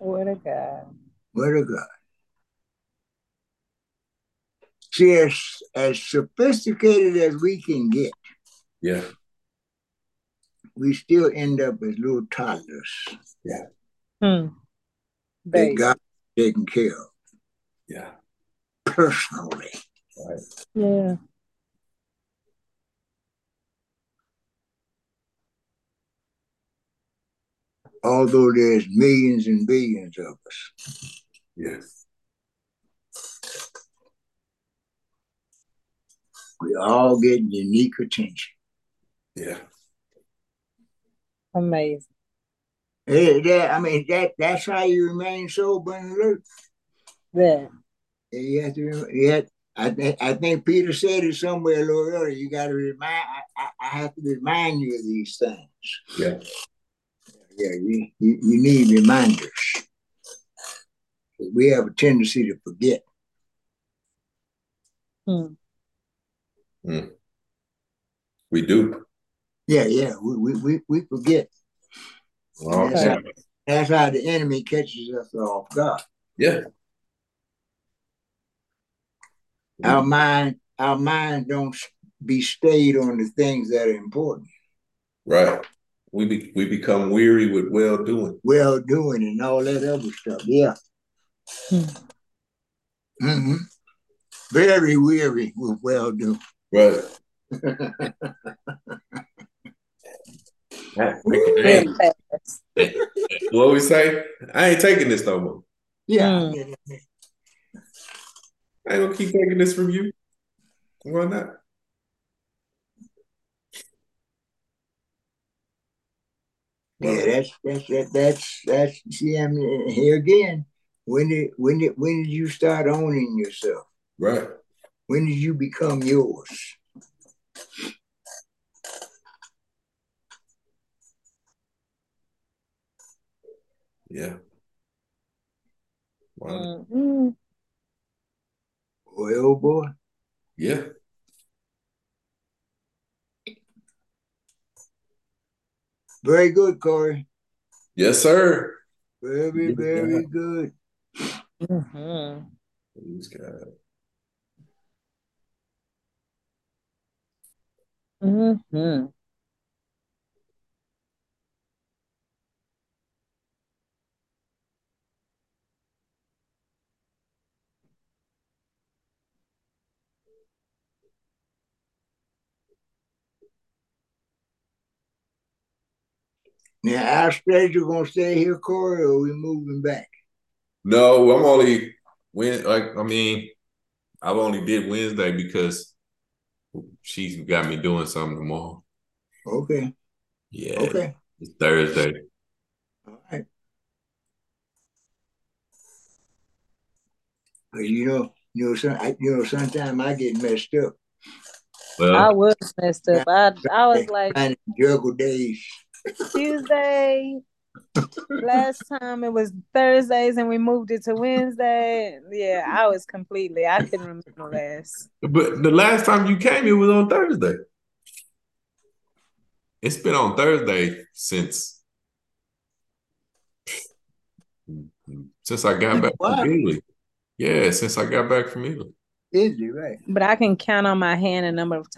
[SPEAKER 2] what a God.
[SPEAKER 3] What a God. See, as, as sophisticated as we can get,
[SPEAKER 1] Yeah.
[SPEAKER 3] we still end up as little toddlers Yeah.
[SPEAKER 2] Hmm.
[SPEAKER 3] that
[SPEAKER 2] Baby.
[SPEAKER 3] God taken care of
[SPEAKER 1] Yeah.
[SPEAKER 3] personally.
[SPEAKER 1] Right.
[SPEAKER 2] Yeah.
[SPEAKER 3] Although there's millions and billions of us.
[SPEAKER 1] Yeah.
[SPEAKER 3] We all get unique attention.
[SPEAKER 1] Yeah.
[SPEAKER 2] Amazing.
[SPEAKER 3] Yeah, that, I mean, that that's how you remain sober and alert.
[SPEAKER 2] That.
[SPEAKER 3] You have to, rem- you have, I think, I think Peter said it somewhere a little earlier. You got to remind, I, I, I have to remind you of these things.
[SPEAKER 1] Yeah.
[SPEAKER 3] Yeah, you, you, you need reminders. We have a tendency to forget.
[SPEAKER 2] Hmm.
[SPEAKER 1] We do.
[SPEAKER 3] Yeah, yeah, we, we, we, we forget.
[SPEAKER 1] Well,
[SPEAKER 3] That's,
[SPEAKER 2] Okay.
[SPEAKER 3] how, that's how the enemy catches us off guard.
[SPEAKER 1] Yeah.
[SPEAKER 3] Our mind, our mind don't be stayed on the things that are important.
[SPEAKER 1] Right. We be, we become weary with well doing.
[SPEAKER 3] well doing and all that other stuff. Yeah.
[SPEAKER 2] Hmm.
[SPEAKER 3] hmm Very weary with well doing.
[SPEAKER 1] Right. I- I
[SPEAKER 2] Real
[SPEAKER 1] ain't-
[SPEAKER 2] fast.
[SPEAKER 1] what we say? I ain't taking this no more.
[SPEAKER 3] yeah.
[SPEAKER 2] Hmm.
[SPEAKER 1] I ain't gonna keep taking this from you. Why not?
[SPEAKER 3] Yeah, that's that's that, that's that's see I mean here again. When did when did when did you start owning yourself?
[SPEAKER 1] Right.
[SPEAKER 3] When did you become yours?
[SPEAKER 1] Yeah. Wow.
[SPEAKER 2] Mhm.
[SPEAKER 3] Boy, oh boy.
[SPEAKER 1] Yeah.
[SPEAKER 3] Very good, Corey.
[SPEAKER 1] Yes, sir.
[SPEAKER 3] Very, very
[SPEAKER 1] God.
[SPEAKER 3] good.
[SPEAKER 2] Mhm.
[SPEAKER 1] Praise God.
[SPEAKER 2] Mhm.
[SPEAKER 3] Now our schedule gonna stay here, Corey, or we moving back?
[SPEAKER 1] No, I'm only when like I mean, I've only did Wednesday because she's got me doing something tomorrow.
[SPEAKER 3] Okay,
[SPEAKER 1] Yeah.
[SPEAKER 3] okay.
[SPEAKER 1] It's Thursday.
[SPEAKER 3] All right. But you know, you know, some, I, you know, sometimes I get messed up
[SPEAKER 1] Well,
[SPEAKER 2] I was messed up. I I was like
[SPEAKER 3] Trying to juggle days.
[SPEAKER 2] Tuesday. Last time it was Thursdays and we moved it to Wednesday. Yeah, I was completely I couldn't remember last.
[SPEAKER 1] but the last time you came, it was on Thursday. It's been on Thursday since since I got back
[SPEAKER 3] Wow.
[SPEAKER 1] from Italy. Yeah, since I got back from Italy.
[SPEAKER 3] Is it right?
[SPEAKER 2] But I can count on my hand a number of times.